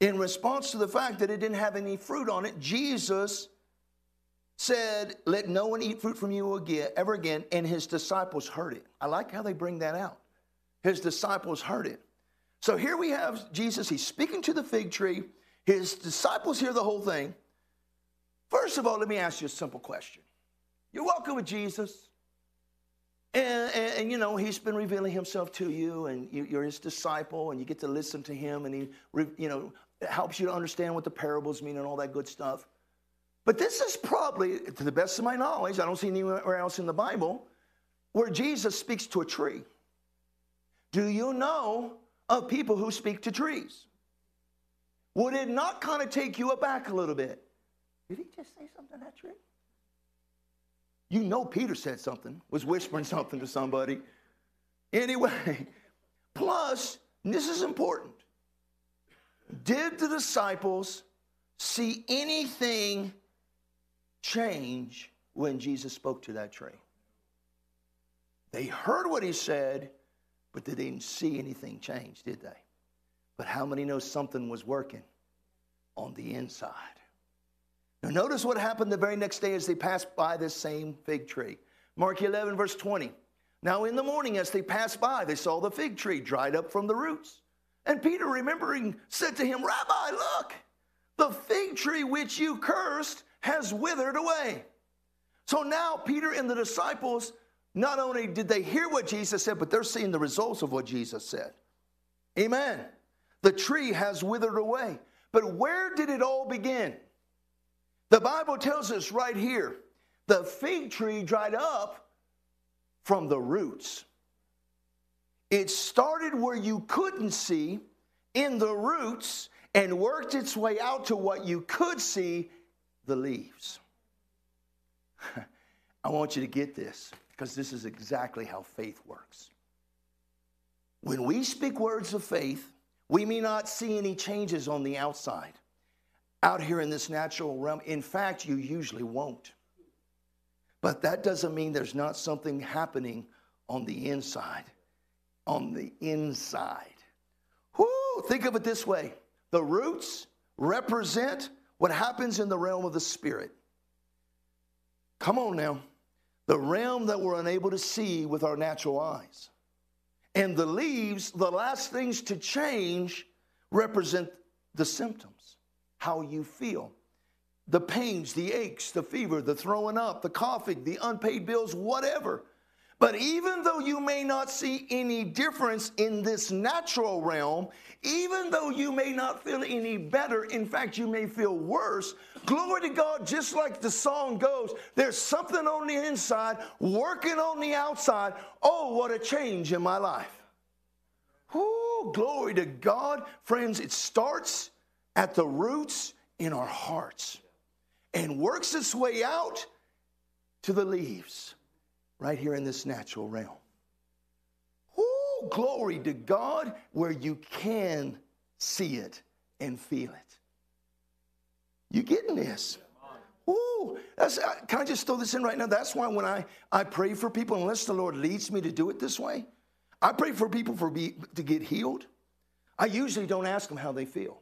In response to the fact that it didn't have any fruit on it, Jesus said, Let no one eat fruit from you again, ever again. And his disciples heard it. I like how they bring that out. His disciples heard it. So here we have Jesus. He's speaking to the fig tree. His disciples hear the whole thing. First of all, let me ask you a simple question. You're walking with Jesus. And, and, and, you know, he's been revealing himself to you, and you, are his disciple, and you get to listen to him, and he, you know, helps you to understand what the parables mean and all that good stuff. But this is probably, to the best of my knowledge, I don't see anywhere else in the Bible where Jesus speaks to a tree. Do you know of people who speak to trees? Would it not kind of take you aback a little bit? Did he just say something to that tree? You know Peter said something, was whispering something to somebody. Anyway, plus, this is important. Did the disciples see anything change when Jesus spoke to that tree? They heard what he said, but they didn't see anything change, did they? But how many know something was working on the inside? Now, notice what happened the very next day as they passed by this same fig tree. Mark 11, verse 20. Now, in the morning, as they passed by, they saw the fig tree dried up from the roots. And Peter, remembering, said to him, Rabbi, look, the fig tree which you cursed has withered away. So now, Peter and the disciples, not only did they hear what Jesus said, but they're seeing the results of what Jesus said. Amen. The tree has withered away. But where did it all begin? The Bible tells us right here the fig tree dried up from the roots. It started where you couldn't see in the roots and worked its way out to what you could see the leaves. I want you to get this because this is exactly how faith works. When we speak words of faith, we may not see any changes on the outside out here in this natural realm. In fact, you usually won't. But that doesn't mean there's not something happening on the inside. On the inside. Whoo, think of it this way the roots represent what happens in the realm of the spirit. Come on now. The realm that we're unable to see with our natural eyes. And the leaves, the last things to change, represent the symptoms, how you feel. The pains, the aches, the fever, the throwing up, the coughing, the unpaid bills, whatever. But even though you may not see any difference in this natural realm, even though you may not feel any better, in fact, you may feel worse, glory to God, just like the song goes, there's something on the inside working on the outside. Oh, what a change in my life. Whoo, glory to God. Friends, it starts at the roots in our hearts and works its way out to the leaves right here in this natural realm. Whoo, glory to God, where you can see it and feel it. You getting this? Ooh, that's, uh, can I just throw this in right now? That's why when I, I pray for people, unless the Lord leads me to do it this way, I pray for people for be, to get healed. I usually don't ask them how they feel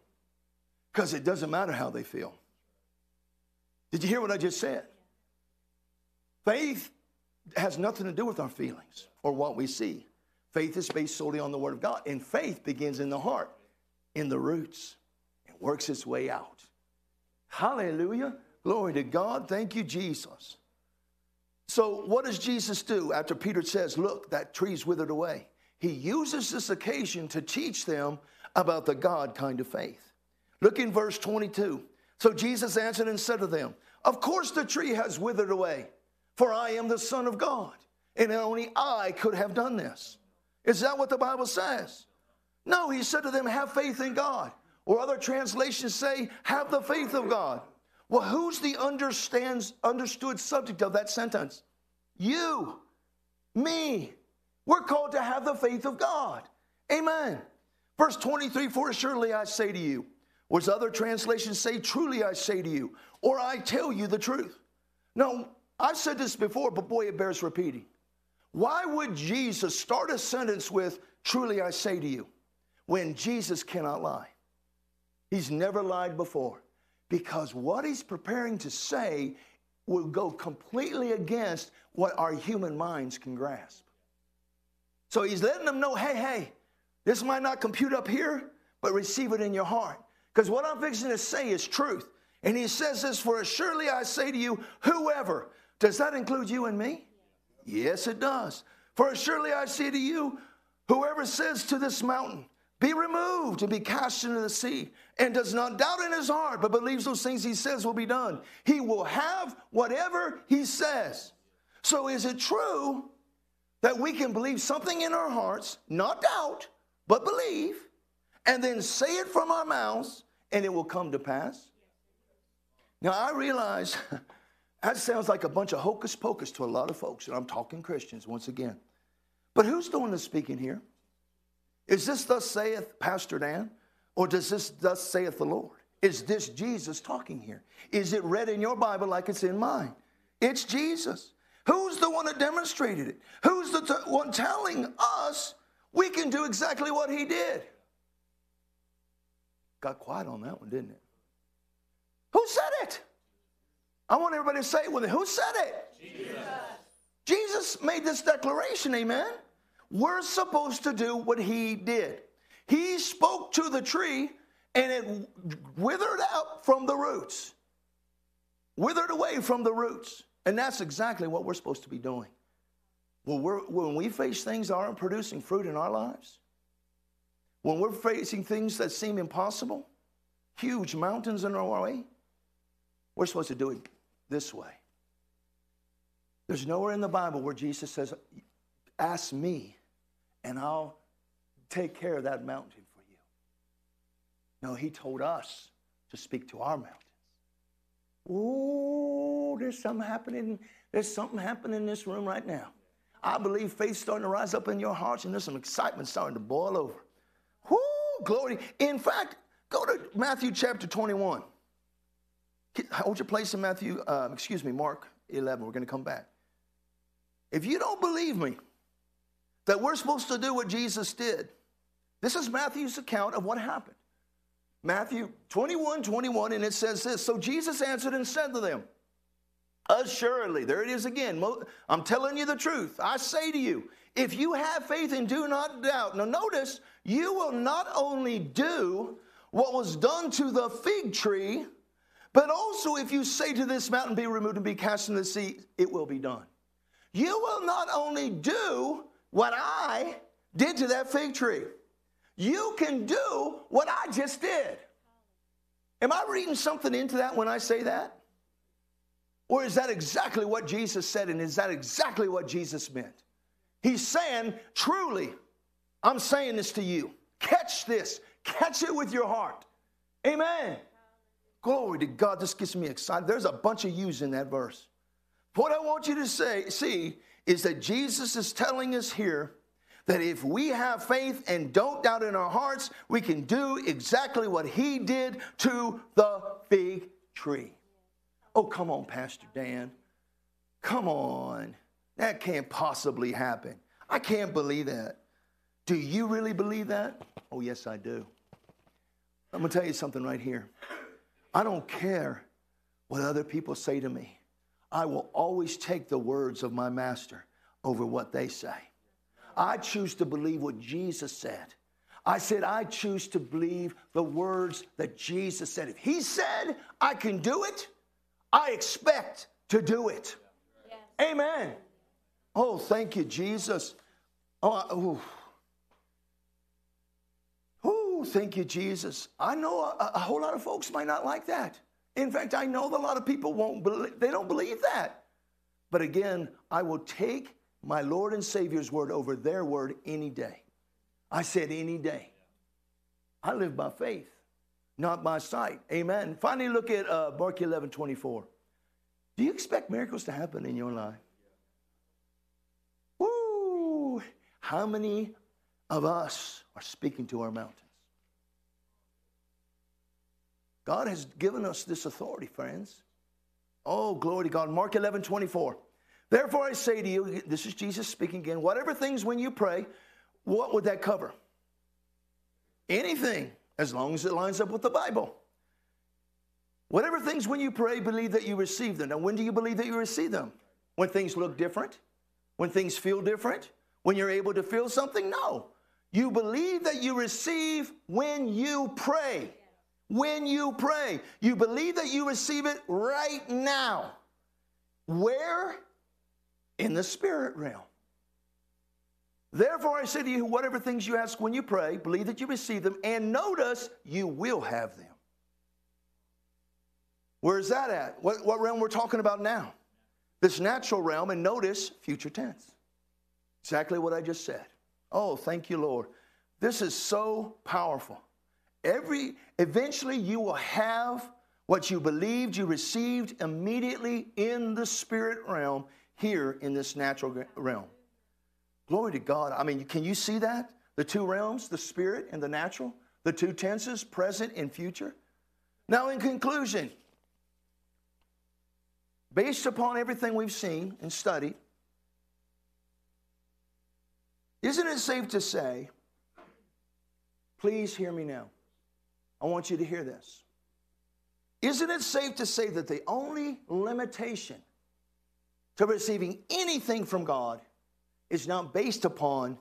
because it doesn't matter how they feel. Did you hear what I just said? Faith has nothing to do with our feelings or what we see. Faith is based solely on the Word of God, and faith begins in the heart, in the roots, and works its way out. Hallelujah. Glory to God. Thank you, Jesus. So, what does Jesus do after Peter says, Look, that tree's withered away? He uses this occasion to teach them about the God kind of faith. Look in verse 22. So Jesus answered and said to them, Of course the tree has withered away for I am the Son of God. And only I could have done this. Is that what the Bible says? No, he said to them, Have faith in God. Or other translations say, Have the faith of God. Well, who's the understands understood subject of that sentence? You, me. We're called to have the faith of God. Amen. Verse 23, for surely I say to you, or as other translations say, truly I say to you, or I tell you the truth. No, I've said this before, but boy, it bears repeating. Why would Jesus start a sentence with, Truly I say to you, when Jesus cannot lie? He's never lied before because what he's preparing to say will go completely against what our human minds can grasp. So he's letting them know hey, hey, this might not compute up here, but receive it in your heart. Because what I'm fixing to say is truth. And he says this, for surely I say to you, whoever, does that include you and me? Yes, it does. For surely I say to you, whoever says to this mountain, be removed and be cast into the sea, and does not doubt in his heart, but believes those things he says will be done, he will have whatever he says. So, is it true that we can believe something in our hearts, not doubt, but believe, and then say it from our mouths, and it will come to pass? Now, I realize That sounds like a bunch of hocus pocus to a lot of folks, and I'm talking Christians once again. But who's doing the speaking here? Is this thus saith Pastor Dan? Or does this thus saith the Lord? Is this Jesus talking here? Is it read in your Bible like it's in mine? It's Jesus. Who's the one that demonstrated it? Who's the t- one telling us we can do exactly what he did? Got quiet on that one, didn't it? Who said it? I want everybody to say it with me. Who said it? Jesus. Jesus made this declaration, amen. We're supposed to do what he did. He spoke to the tree and it withered out from the roots, withered away from the roots. And that's exactly what we're supposed to be doing. When, when we face things that aren't producing fruit in our lives, when we're facing things that seem impossible, huge mountains in our way, we're supposed to do it this way. There's nowhere in the Bible where Jesus says, Ask me, and I'll take care of that mountain for you. No, he told us to speak to our mountains. Oh, there's something happening. There's something happening in this room right now. I believe faith starting to rise up in your hearts and there's some excitement starting to boil over. Whoo, glory. In fact, go to Matthew chapter 21. Hold your place in Matthew, uh, excuse me, Mark 11. We're going to come back. If you don't believe me that we're supposed to do what Jesus did, this is Matthew's account of what happened. Matthew 21 21, and it says this So Jesus answered and said to them, Assuredly, there it is again. I'm telling you the truth. I say to you, if you have faith and do not doubt, now notice, you will not only do what was done to the fig tree, but also if you say to this mountain, be removed and be cast in the sea, it will be done. You will not only do what I did to that fig tree, you can do what I just did. Am I reading something into that when I say that? Or is that exactly what Jesus said? And is that exactly what Jesus meant? He's saying, truly, I'm saying this to you. Catch this, catch it with your heart. Amen. Glory to God. This gets me excited. There's a bunch of yous in that verse. What I want you to say, see, is that Jesus is telling us here that if we have faith and don't doubt in our hearts, we can do exactly what he did to the fig tree. Oh, come on, Pastor Dan. Come on. That can't possibly happen. I can't believe that. Do you really believe that? Oh, yes, I do. I'm going to tell you something right here. I don't care what other people say to me. I will always take the words of my master over what they say. I choose to believe what Jesus said. I said, I choose to believe the words that Jesus said. If He said I can do it, I expect to do it. Amen. Oh, thank you, Jesus. Oh, thank you, Jesus. I know a, a, whole lot of folks might not like that. In fact, I know that a lot of people won't believe, they don't believe that. But again, I will take my Lord and Savior's word over their word any day. I said any day. I live by faith, not by sight. Amen. Finally, look at uh, Mark 11 24. Do you expect miracles to happen in your life? Woo! How many of us are speaking to our mountains? God has given us this authority, friends. Oh, glory to God. Mark 11 24. Therefore, I say to you, this is Jesus speaking again, whatever things when you pray, what would that cover? Anything, as long as it lines up with the Bible. Whatever things when you pray, believe that you receive them. Now, when do you believe that you receive them? When things look different? When things feel different? When you're able to feel something? No. You believe that you receive when you pray. When you pray. You believe that you receive it right now. Where? in the spirit realm. Therefore, I say to you, whatever things you ask when you pray, believe that you receive them, and notice you will have them. Where is that at? What, what realm we're talking about now? This natural realm, and notice future tense. Exactly what I just said. Oh, thank you, Lord. This is so powerful. Every eventually you will have what you believed you received immediately in the spirit realm here in this natural realm. Glory to God. I mean, can you see that? The two realms, the spirit and the natural, the two tenses, present and future. Now, in conclusion, based upon everything we've seen and studied, isn't it safe to say, please hear me now? I want you to hear this. Isn't it safe to say that the only limitation to receiving anything from God is not based upon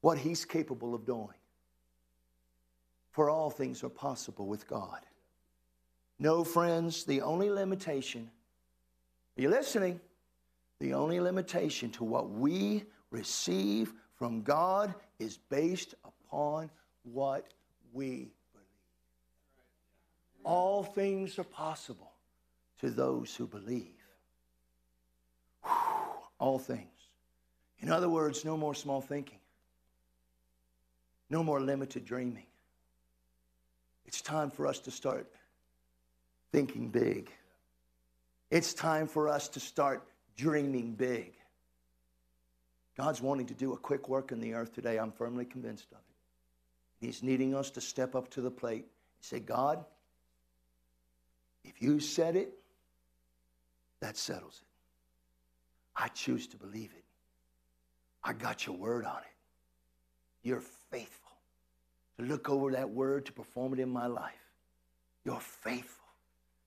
what He's capable of doing. For all things are possible with God. No, friends, the only limitation, are you listening? The only limitation to what we receive from God is based upon what we. All things are possible to those who believe all things. In other words, no more small thinking, no more limited dreaming. It's time for us to start thinking big. It's time for us to start dreaming big. God's wanting to do a quick work in the earth today. I'm firmly convinced of it. He's needing us to step up to the plate. And say, God, if you said it, that settles it. I choose to believe it. I got your word on it. You're faithful to look over that word to perform it in my life. You're faithful.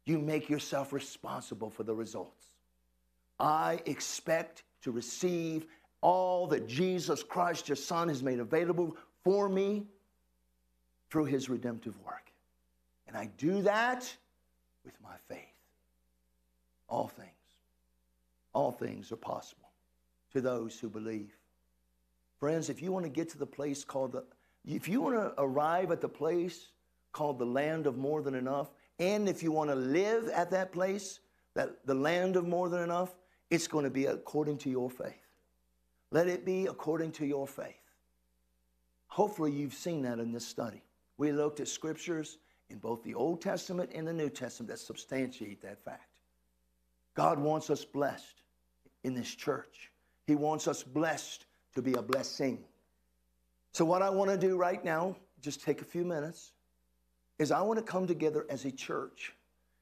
You make yourself responsible for the results. I expect to receive all that Jesus Christ, your Son, has made available for me through his redemptive work. And I do that with my faith. All things, all things are possible to those who believe. Friends, if you want to get to the place called the, if you want to arrive at the place called the land of more than enough, and if you want to live at that place, that the land of more than enough, it's going to be according to your faith. Let it be according to your faith. Hopefully, you've seen that in this study. We looked at scriptures in both the Old Testament and the New Testament that substantiate that fact. God wants us blessed in this church, He wants us blessed to be a blessing. So, what I want to do right now, just take a few minutes, is I want to come together as a church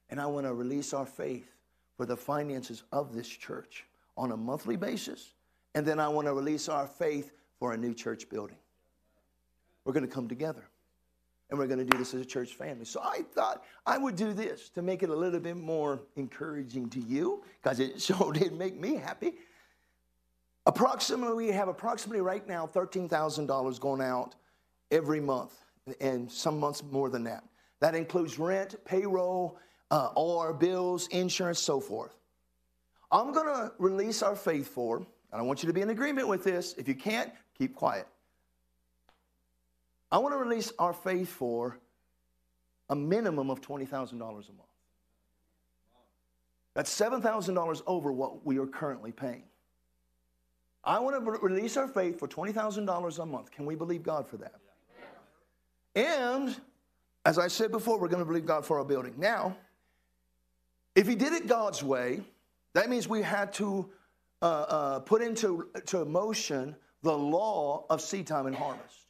and I want to release our faith for the finances of this church on a monthly basis. And then I want to release our faith for a new church building. We're going to come together and we're going to do this as a church family. So I thought I would do this to make it a little bit more encouraging to you because it sure did make me happy. Approximately, we have approximately right now $13,000 going out every month, and some months more than that. That includes rent, payroll, uh, all our bills, insurance, so forth. I'm going to release our faith for, and I want you to be in agreement with this. If you can't, keep quiet. I want to release our faith for a minimum of $20,000 a month. That's $7,000 over what we are currently paying. I want to release our faith for $20,000 a month. Can we believe God for that? And as I said before, we're going to believe God for our building. Now, if He did it God's way, that means we had to uh, uh, put into to motion the law of seed time and harvest.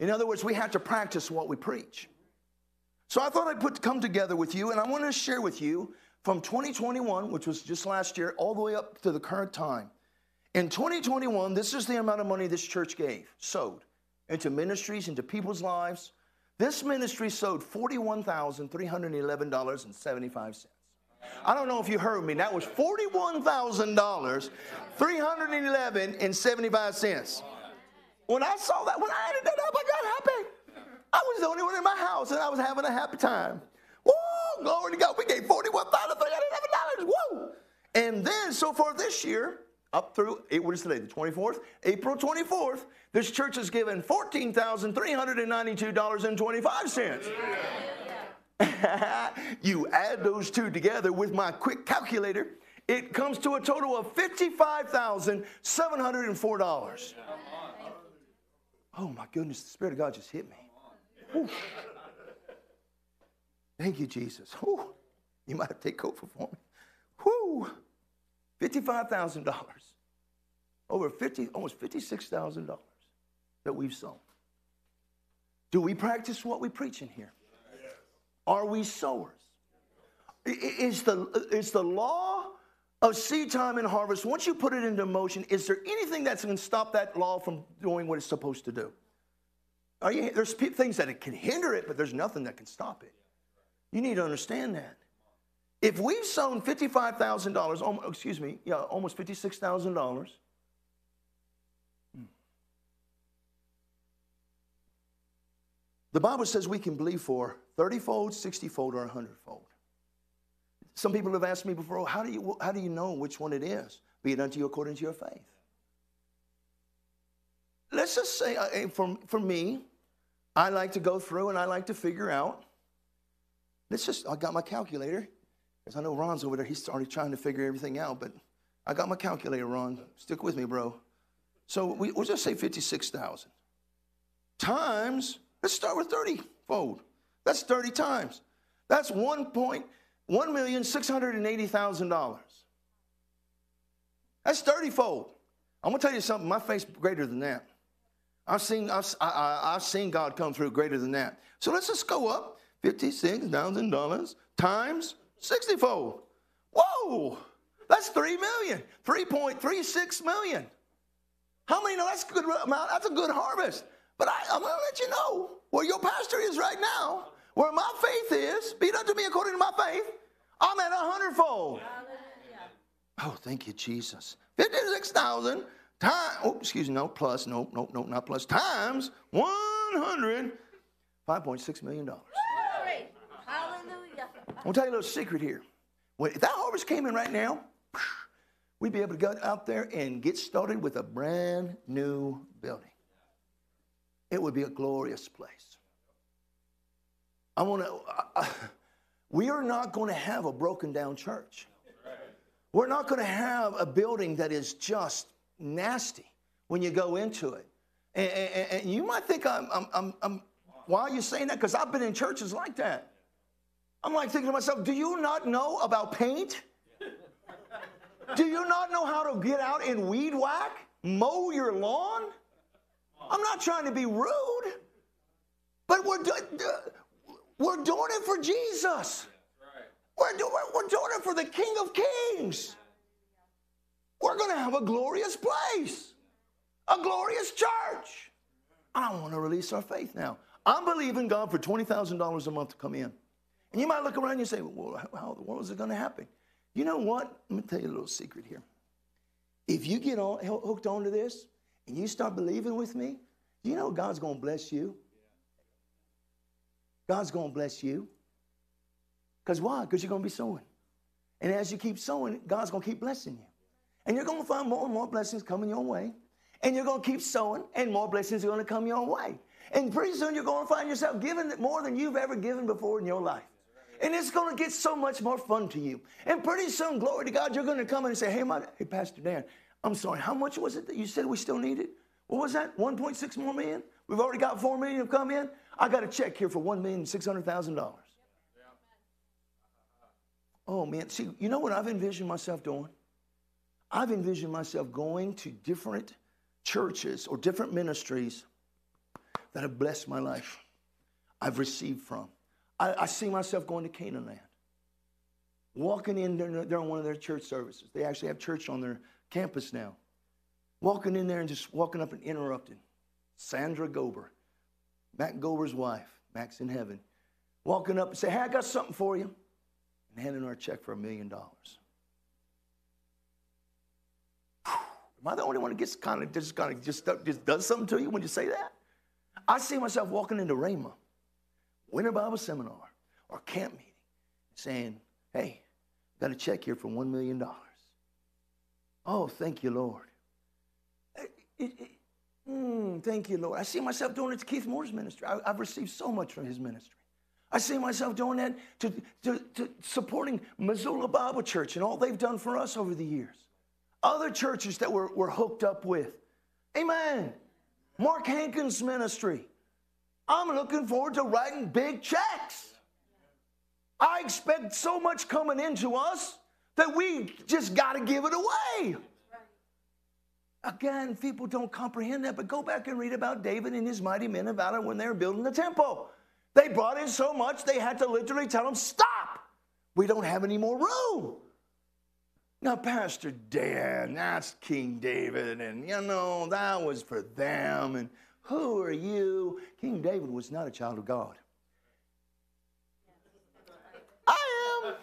In other words, we have to practice what we preach. So I thought I'd put come together with you, and I want to share with you from 2021, which was just last year, all the way up to the current time. In 2021, this is the amount of money this church gave, sowed into ministries, into people's lives. This ministry sowed $41,311.75. I don't know if you heard me. That was $41,000, When I saw that, when I added that up, I got happy. I was the only one in my house, and I was having a happy time. Woo! Glory to God. We gave $41,311. Woo! And then, so far this year, up through, eh, what is today, the 24th? April 24th, this church has given $14,392.25. you add those two together with my quick calculator, it comes to a total of $55,704. Oh my goodness, the Spirit of God just hit me. Thank you, Jesus. You might have to take coat for me. Whew. $55,000. Over 50, almost $56,000 that we've sown. Do we practice what we preach in here? Are we sowers? Is the, is the law of seed time and harvest, once you put it into motion, is there anything that's going to stop that law from doing what it's supposed to do? Are you, there's things that it can hinder it, but there's nothing that can stop it. You need to understand that. If we've sown $55,000, excuse me, yeah, almost $56,000, the Bible says we can believe for 30 fold, 60 fold, or 100 fold. Some people have asked me before, how do you, how do you know which one it is? Be it unto you according to your faith. Let's just say, uh, for, for me, I like to go through and I like to figure out. Let's just, I got my calculator. Because I know Ron's over there, he's already trying to figure everything out, but I got my calculator, Ron. Stick with me, bro. So we, we'll just say 56,000 times, let's start with 30 fold. That's 30 times. That's $1,680,000. That's 30 fold. I'm going to tell you something. My faith's greater than that. I've seen, I've, I, have seen God come through greater than that. So let's just go up $56,000 times 60 fold. Whoa, that's 3 million, 3.36 million. How many know that's a good amount? That's a good harvest. But I, I'm going to let you know where your pastor is right now, where my faith is, be it unto me according to my faith, I'm at a hundredfold. Oh, thank you, Jesus. 56,000 times, oh, excuse me, no, plus, no, no, no, not plus, times 100, $5.6 million. Hallelujah. I'll tell you a little secret here. When, if that harvest came in right now, we'd be able to go out there and get started with a brand new building. It would be a glorious place. I want to, uh, we are not going to have a broken down church. We're not going to have a building that is just nasty when you go into it. And, and, and you might think I'm, I'm, I'm, I'm why are you saying that? Because I've been in churches like that. I'm like thinking to myself, do you not know about paint? Do you not know how to get out and weed whack, mow your lawn? I'm not trying to be rude, but we're, we're doing it for Jesus. We're, do, we're doing it for the King of Kings. We're going to have a glorious place, a glorious church. I want to release our faith now. I'm believing God for $20,000 a month to come in. And you might look around and you say, well, how in the world is it going to happen? You know what? Let me tell you a little secret here. If you get on, hooked onto this and you start believing with me, you know God's going to bless you. God's going to bless you. Because why? Because you're going to be sowing. And as you keep sowing, God's going to keep blessing you. And you're going to find more and more blessings coming your way. And you're going to keep sowing, and more blessings are going to come your way. And pretty soon you're going to find yourself giving more than you've ever given before in your life. And it's going to get so much more fun to you. And pretty soon, glory to God, you're going to come in and say, hey, my, hey, Pastor Dan, I'm sorry, how much was it that you said we still needed? What was that? 1.6 more million? We've already got 4 million have come in. I got a check here for $1,600,000. Oh man, see, you know what I've envisioned myself doing? I've envisioned myself going to different churches or different ministries that have blessed my life. I've received from. I, I see myself going to Canaan land, walking in there during one of their church services. They actually have church on their campus now. Walking in there and just walking up and interrupting. Sandra Gober, Mac Gober's wife, Mac's in heaven, walking up and say, Hey, I got something for you. And handing her a check for a million dollars. Am I the only one that gets kind of just kind of just, just does something to you when you say that? I see myself walking into Rhema, Winter Bible Seminar, or camp meeting, saying, Hey, got a check here for $1 million. Oh, thank you, Lord. It, it, it, mm, thank you, Lord. I see myself doing it to Keith Moore's ministry. I, I've received so much from his ministry. I see myself doing that to, to, to, supporting Missoula Bible Church and all they've done for us over the years. Other churches that we're, we're hooked up with. Amen. Mark Hankins' ministry. I'm looking forward to writing big checks. I expect so much coming into us that we just got to give it away. Again, people don't comprehend that, but go back and read about David and his mighty men of valor when they were building the temple. They brought in so much they had to literally tell them, Stop! We don't have any more room. Now, Pastor Dan, that's King David, and you know, that was for them, and who are you? King David was not a child of God. I am.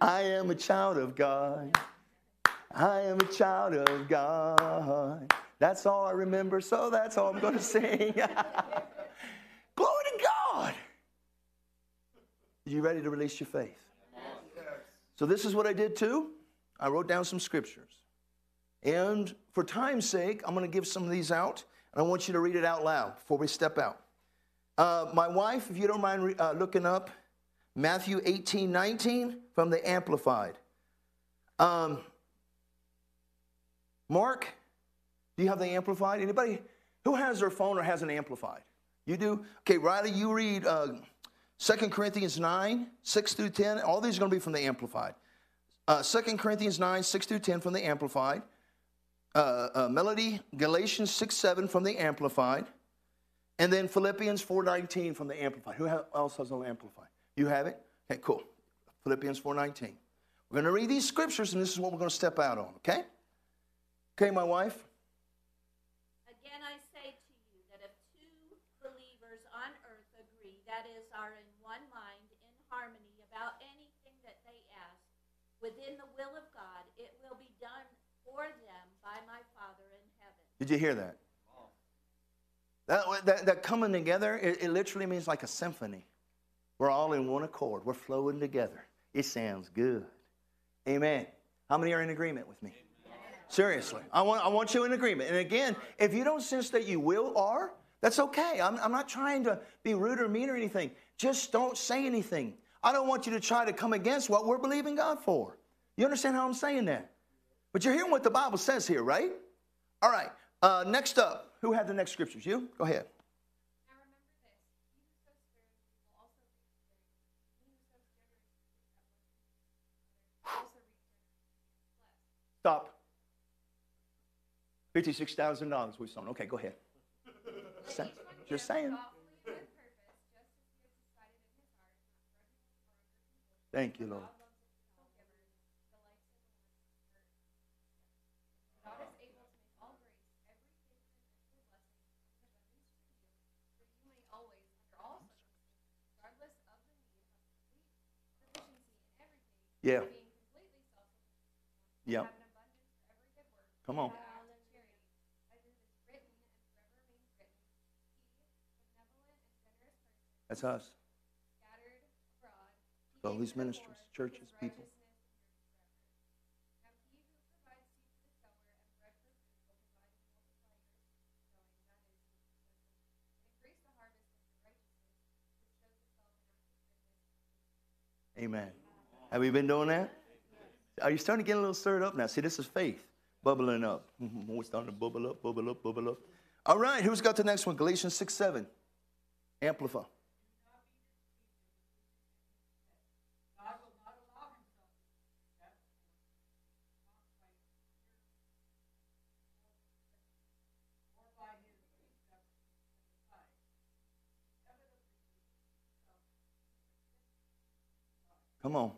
I am a child of God. I am a child of God. That's all I remember, so that's all I'm going to sing. Glory to God. Are you ready to release your faith? So, this is what I did too. I wrote down some scriptures. And for time's sake, I'm going to give some of these out, and I want you to read it out loud before we step out. Uh, my wife, if you don't mind re- uh, looking up Matthew 18 19 from the Amplified. Um, Mark, do you have the Amplified? Anybody who has their phone or has an Amplified? You do? Okay, Riley, you read uh, 2 Corinthians 9, 6 through 10. All these are going to be from the Amplified. Uh, 2 Corinthians 9, 6 through 10 from the Amplified. uh, uh, Melody, Galatians 6 7 from the Amplified, and then Philippians 4.19 from the Amplified. Who else has an Amplified? You have it? Okay, cool. Philippians 4.19. We're going to read these scriptures, and this is what we're going to step out on, okay? Okay, my wife? Again, I say to you that if two believers on earth agree, that is, are in one mind, in harmony about anything that they ask, within the will of God, it will be done for them by my Father in heaven. Did you hear that? That, that, that coming together, it, it literally means like a symphony. We're all in one accord. We're flowing together. It sounds good. Amen. How many are in agreement with me? Seriously. I want, I want you in agreement. And again, if you don't sense that you will are, that's okay. I'm, I'm not trying to be rude or mean or anything. Just don't say anything. I don't want you to try to come against what we're believing God for. You understand how I'm saying that? But you're hearing what the Bible says here, right? All right. Uh, next up, who had the next scriptures? You? Go ahead. Stop. $56,000 we've sown. Okay, go ahead. Just saying. Thank you, Lord. Yeah. Yeah. Come on. That's us. All these ministries, churches, people. Amen. Have we been doing that? Are you starting to get a little stirred up now? See, this is faith bubbling up. We're starting to bubble up, bubble up, bubble up. All right, who's got the next one? Galatians 6 7. Amplify. Come on.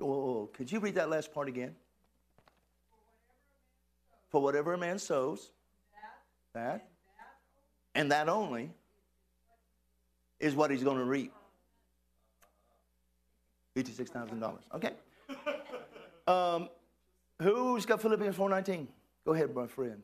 Oh, could you read that last part again? For whatever a man sows, that, and that only is what he's going to reap. $56,000. Okay. Um, who's got Philippians 4.19? Go ahead, my friend.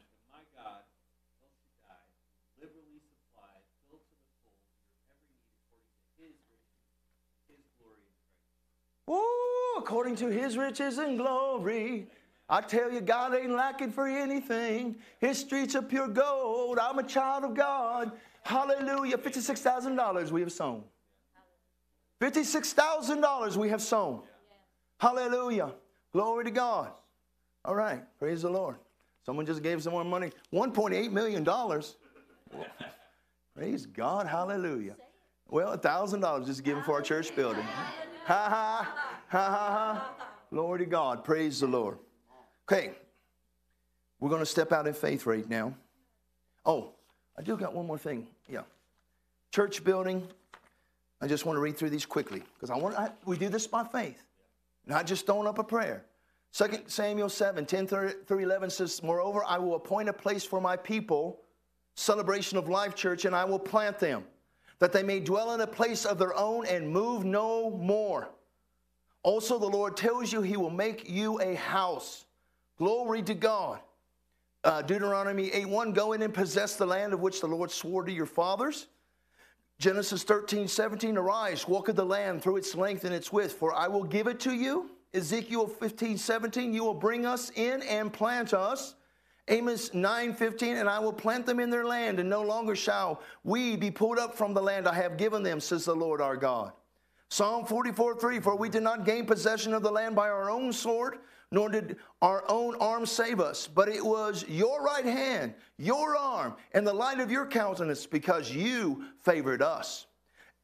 Oh, according to his riches and glory. I tell you, God ain't lacking for anything. His streets are pure gold. I'm a child of God. Hallelujah. $56,000 we have sown. $56,000 we have sown. Hallelujah. Glory to God. All right. Praise the Lord. Someone just gave someone money. $1.8 million. Praise God. Hallelujah. Well, $1,000 just given for our church building. Ha ha, ha ha ha. Lord to God. Praise the Lord. Okay. We're going to step out in faith right now. Oh, I do got one more thing. Yeah. Church building. I just want to read through these quickly because I want I, we do this by faith, not just throwing up a prayer. 2 Samuel 7, 10 through 11 says, Moreover, I will appoint a place for my people, celebration of life church, and I will plant them that they may dwell in a place of their own and move no more. Also, the Lord tells you he will make you a house. Glory to God. Uh, Deuteronomy 8 1 Go in and possess the land of which the Lord swore to your fathers. Genesis 13 17 Arise, walk in the land through its length and its width, for I will give it to you. Ezekiel 15 17 You will bring us in and plant us Amos 9:15 and I will plant them in their land and no longer shall we be pulled up from the land I have given them says the Lord our God. Psalm 44:3 For we did not gain possession of the land by our own sword nor did our own arm save us but it was your right hand your arm and the light of your countenance because you favored us.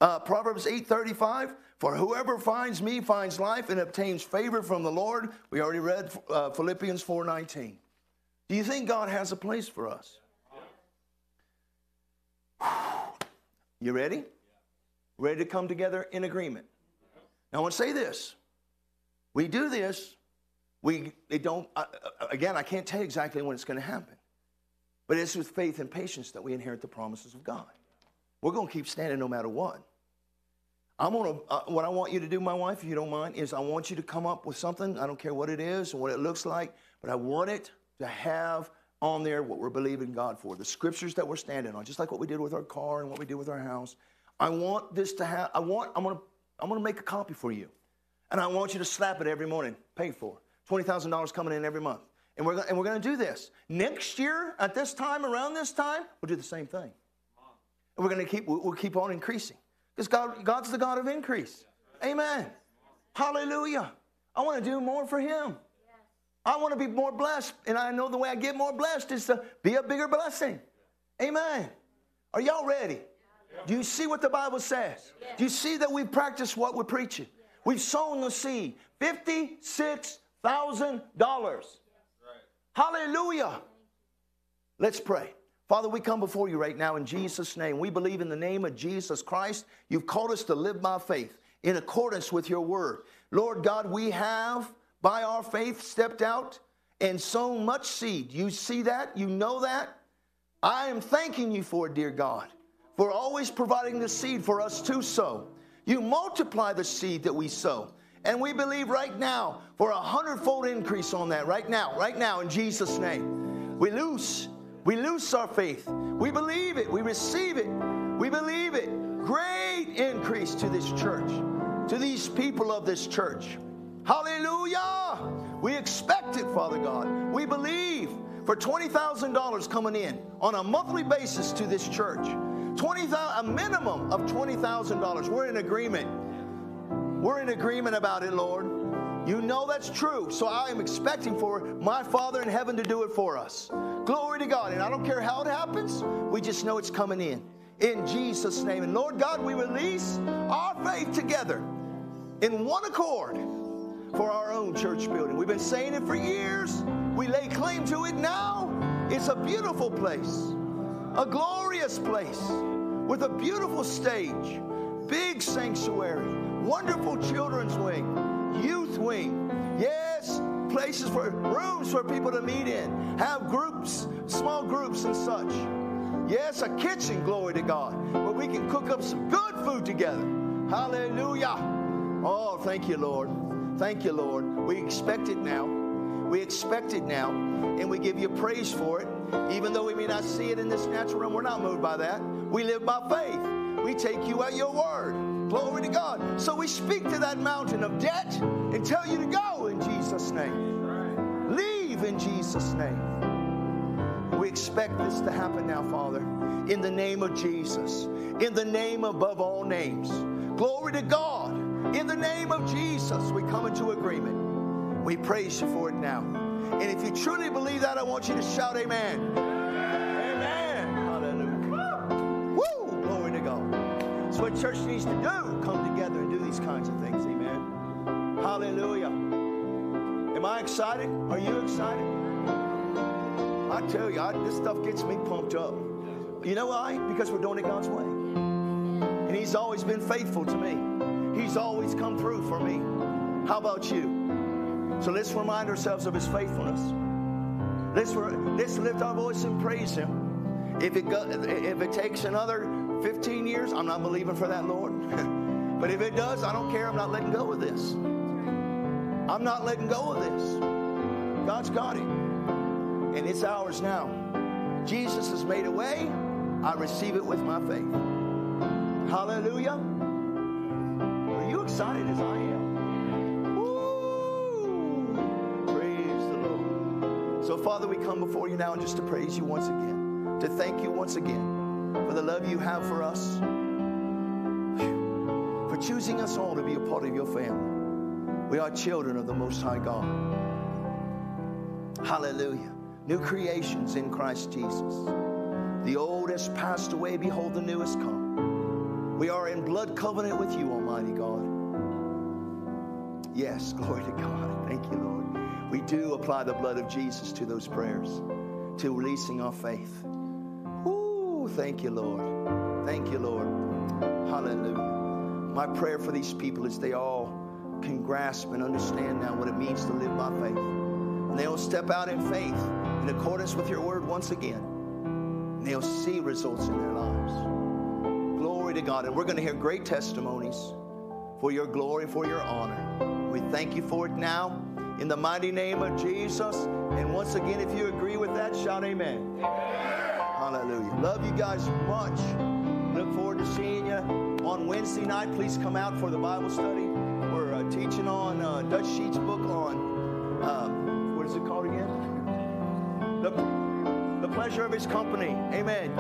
Uh, Proverbs 8:35 For whoever finds me finds life and obtains favor from the Lord. We already read uh, Philippians 4:19. Do you think God has a place for us? You ready? Ready to come together in agreement. Now I want to say this. We do this. We they don't uh, again, I can't tell you exactly when it's going to happen. But it's with faith and patience that we inherit the promises of God. We're going to keep standing no matter what. I'm gonna, uh, what I want you to do, my wife, if you don't mind, is I want you to come up with something. I don't care what it is or what it looks like, but I want it to have on there what we're believing God for, the scriptures that we're standing on, just like what we did with our car and what we did with our house. I want this to have, I want, I'm gonna, I'm gonna make a copy for you. And I want you to slap it every morning, paid for. $20,000 coming in every month. And we're, and we're gonna do this. Next year, at this time, around this time, we'll do the same thing. And we're gonna keep, we'll keep on increasing. Because God, God's the God of increase. Amen. Hallelujah. I want to do more for Him. I want to be more blessed. And I know the way I get more blessed is to be a bigger blessing. Amen. Are y'all ready? Do you see what the Bible says? Do you see that we practice what we're preaching? We've sown the seed $56,000. Hallelujah. Let's pray. Father, we come before you right now in Jesus' name. We believe in the name of Jesus Christ. You've called us to live by faith in accordance with your word. Lord God, we have, by our faith, stepped out and sown much seed. You see that? You know that? I am thanking you for it, dear God, for always providing the seed for us to sow. You multiply the seed that we sow. And we believe right now for a hundredfold increase on that, right now, right now, in Jesus' name. We loose we lose our faith. We believe it. We receive it. We believe it. Great increase to this church, to these people of this church. Hallelujah. We expect it, Father God. We believe for $20,000 coming in on a monthly basis to this church. 20, a minimum of $20,000. We're in agreement. We're in agreement about it, Lord. You know that's true. So I am expecting for my Father in heaven to do it for us. Glory to God. And I don't care how it happens, we just know it's coming in. In Jesus' name. And Lord God, we release our faith together in one accord for our own church building. We've been saying it for years. We lay claim to it now. It's a beautiful place, a glorious place with a beautiful stage, big sanctuary, wonderful children's wing youth wing. Yes, places for rooms for people to meet in, have groups, small groups and such. Yes, a kitchen, glory to God, where we can cook up some good food together. Hallelujah. Oh, thank you, Lord. Thank you, Lord. We expect it now. We expect it now, and we give you praise for it. Even though we may not see it in this natural realm, we're not moved by that. We live by faith. We take you at your word. Glory to God. So we speak to that mountain of debt and tell you to go in Jesus' name. Leave in Jesus' name. We expect this to happen now, Father, in the name of Jesus, in the name above all names. Glory to God. In the name of Jesus, we come into agreement. We praise you for it now. And if you truly believe that, I want you to shout, Amen. Amen. Hallelujah. Woo! Glory to God. That's what church needs to do. Come together and do these kinds of things. Amen. Hallelujah. Am I excited? Are you excited? I tell you, I, this stuff gets me pumped up. You know why? Because we're doing it God's way. And He's always been faithful to me. He's always come through for me. How about you? So let's remind ourselves of His faithfulness. Let's, let's lift our voice and praise Him. If it, go, if it takes another 15 years, I'm not believing for that, Lord. but if it does, I don't care. I'm not letting go of this. I'm not letting go of this. God's got it. And it's ours now. Jesus has made a way. I receive it with my faith. Hallelujah. Are you excited as I am? Father, we come before you now and just to praise you once again, to thank you once again for the love you have for us, for choosing us all to be a part of your family. We are children of the Most High God. Hallelujah. New creations in Christ Jesus. The old has passed away. Behold, the new has come. We are in blood covenant with you, Almighty God. Yes, glory to God. Thank you, Lord. We do apply the blood of Jesus to those prayers, to releasing our faith. Ooh, thank you, Lord. Thank you, Lord. Hallelujah. My prayer for these people is they all can grasp and understand now what it means to live by faith. And they'll step out in faith in accordance with your word once again. And they'll see results in their lives. Glory to God. And we're going to hear great testimonies for your glory, for your honor. We thank you for it now in the mighty name of Jesus. And once again, if you agree with that, shout amen. amen. Hallelujah. Love you guys much. Look forward to seeing you on Wednesday night. Please come out for the Bible study. We're uh, teaching on uh, Dutch Sheets' book on, uh, what is it called again? The, the pleasure of his company. Amen.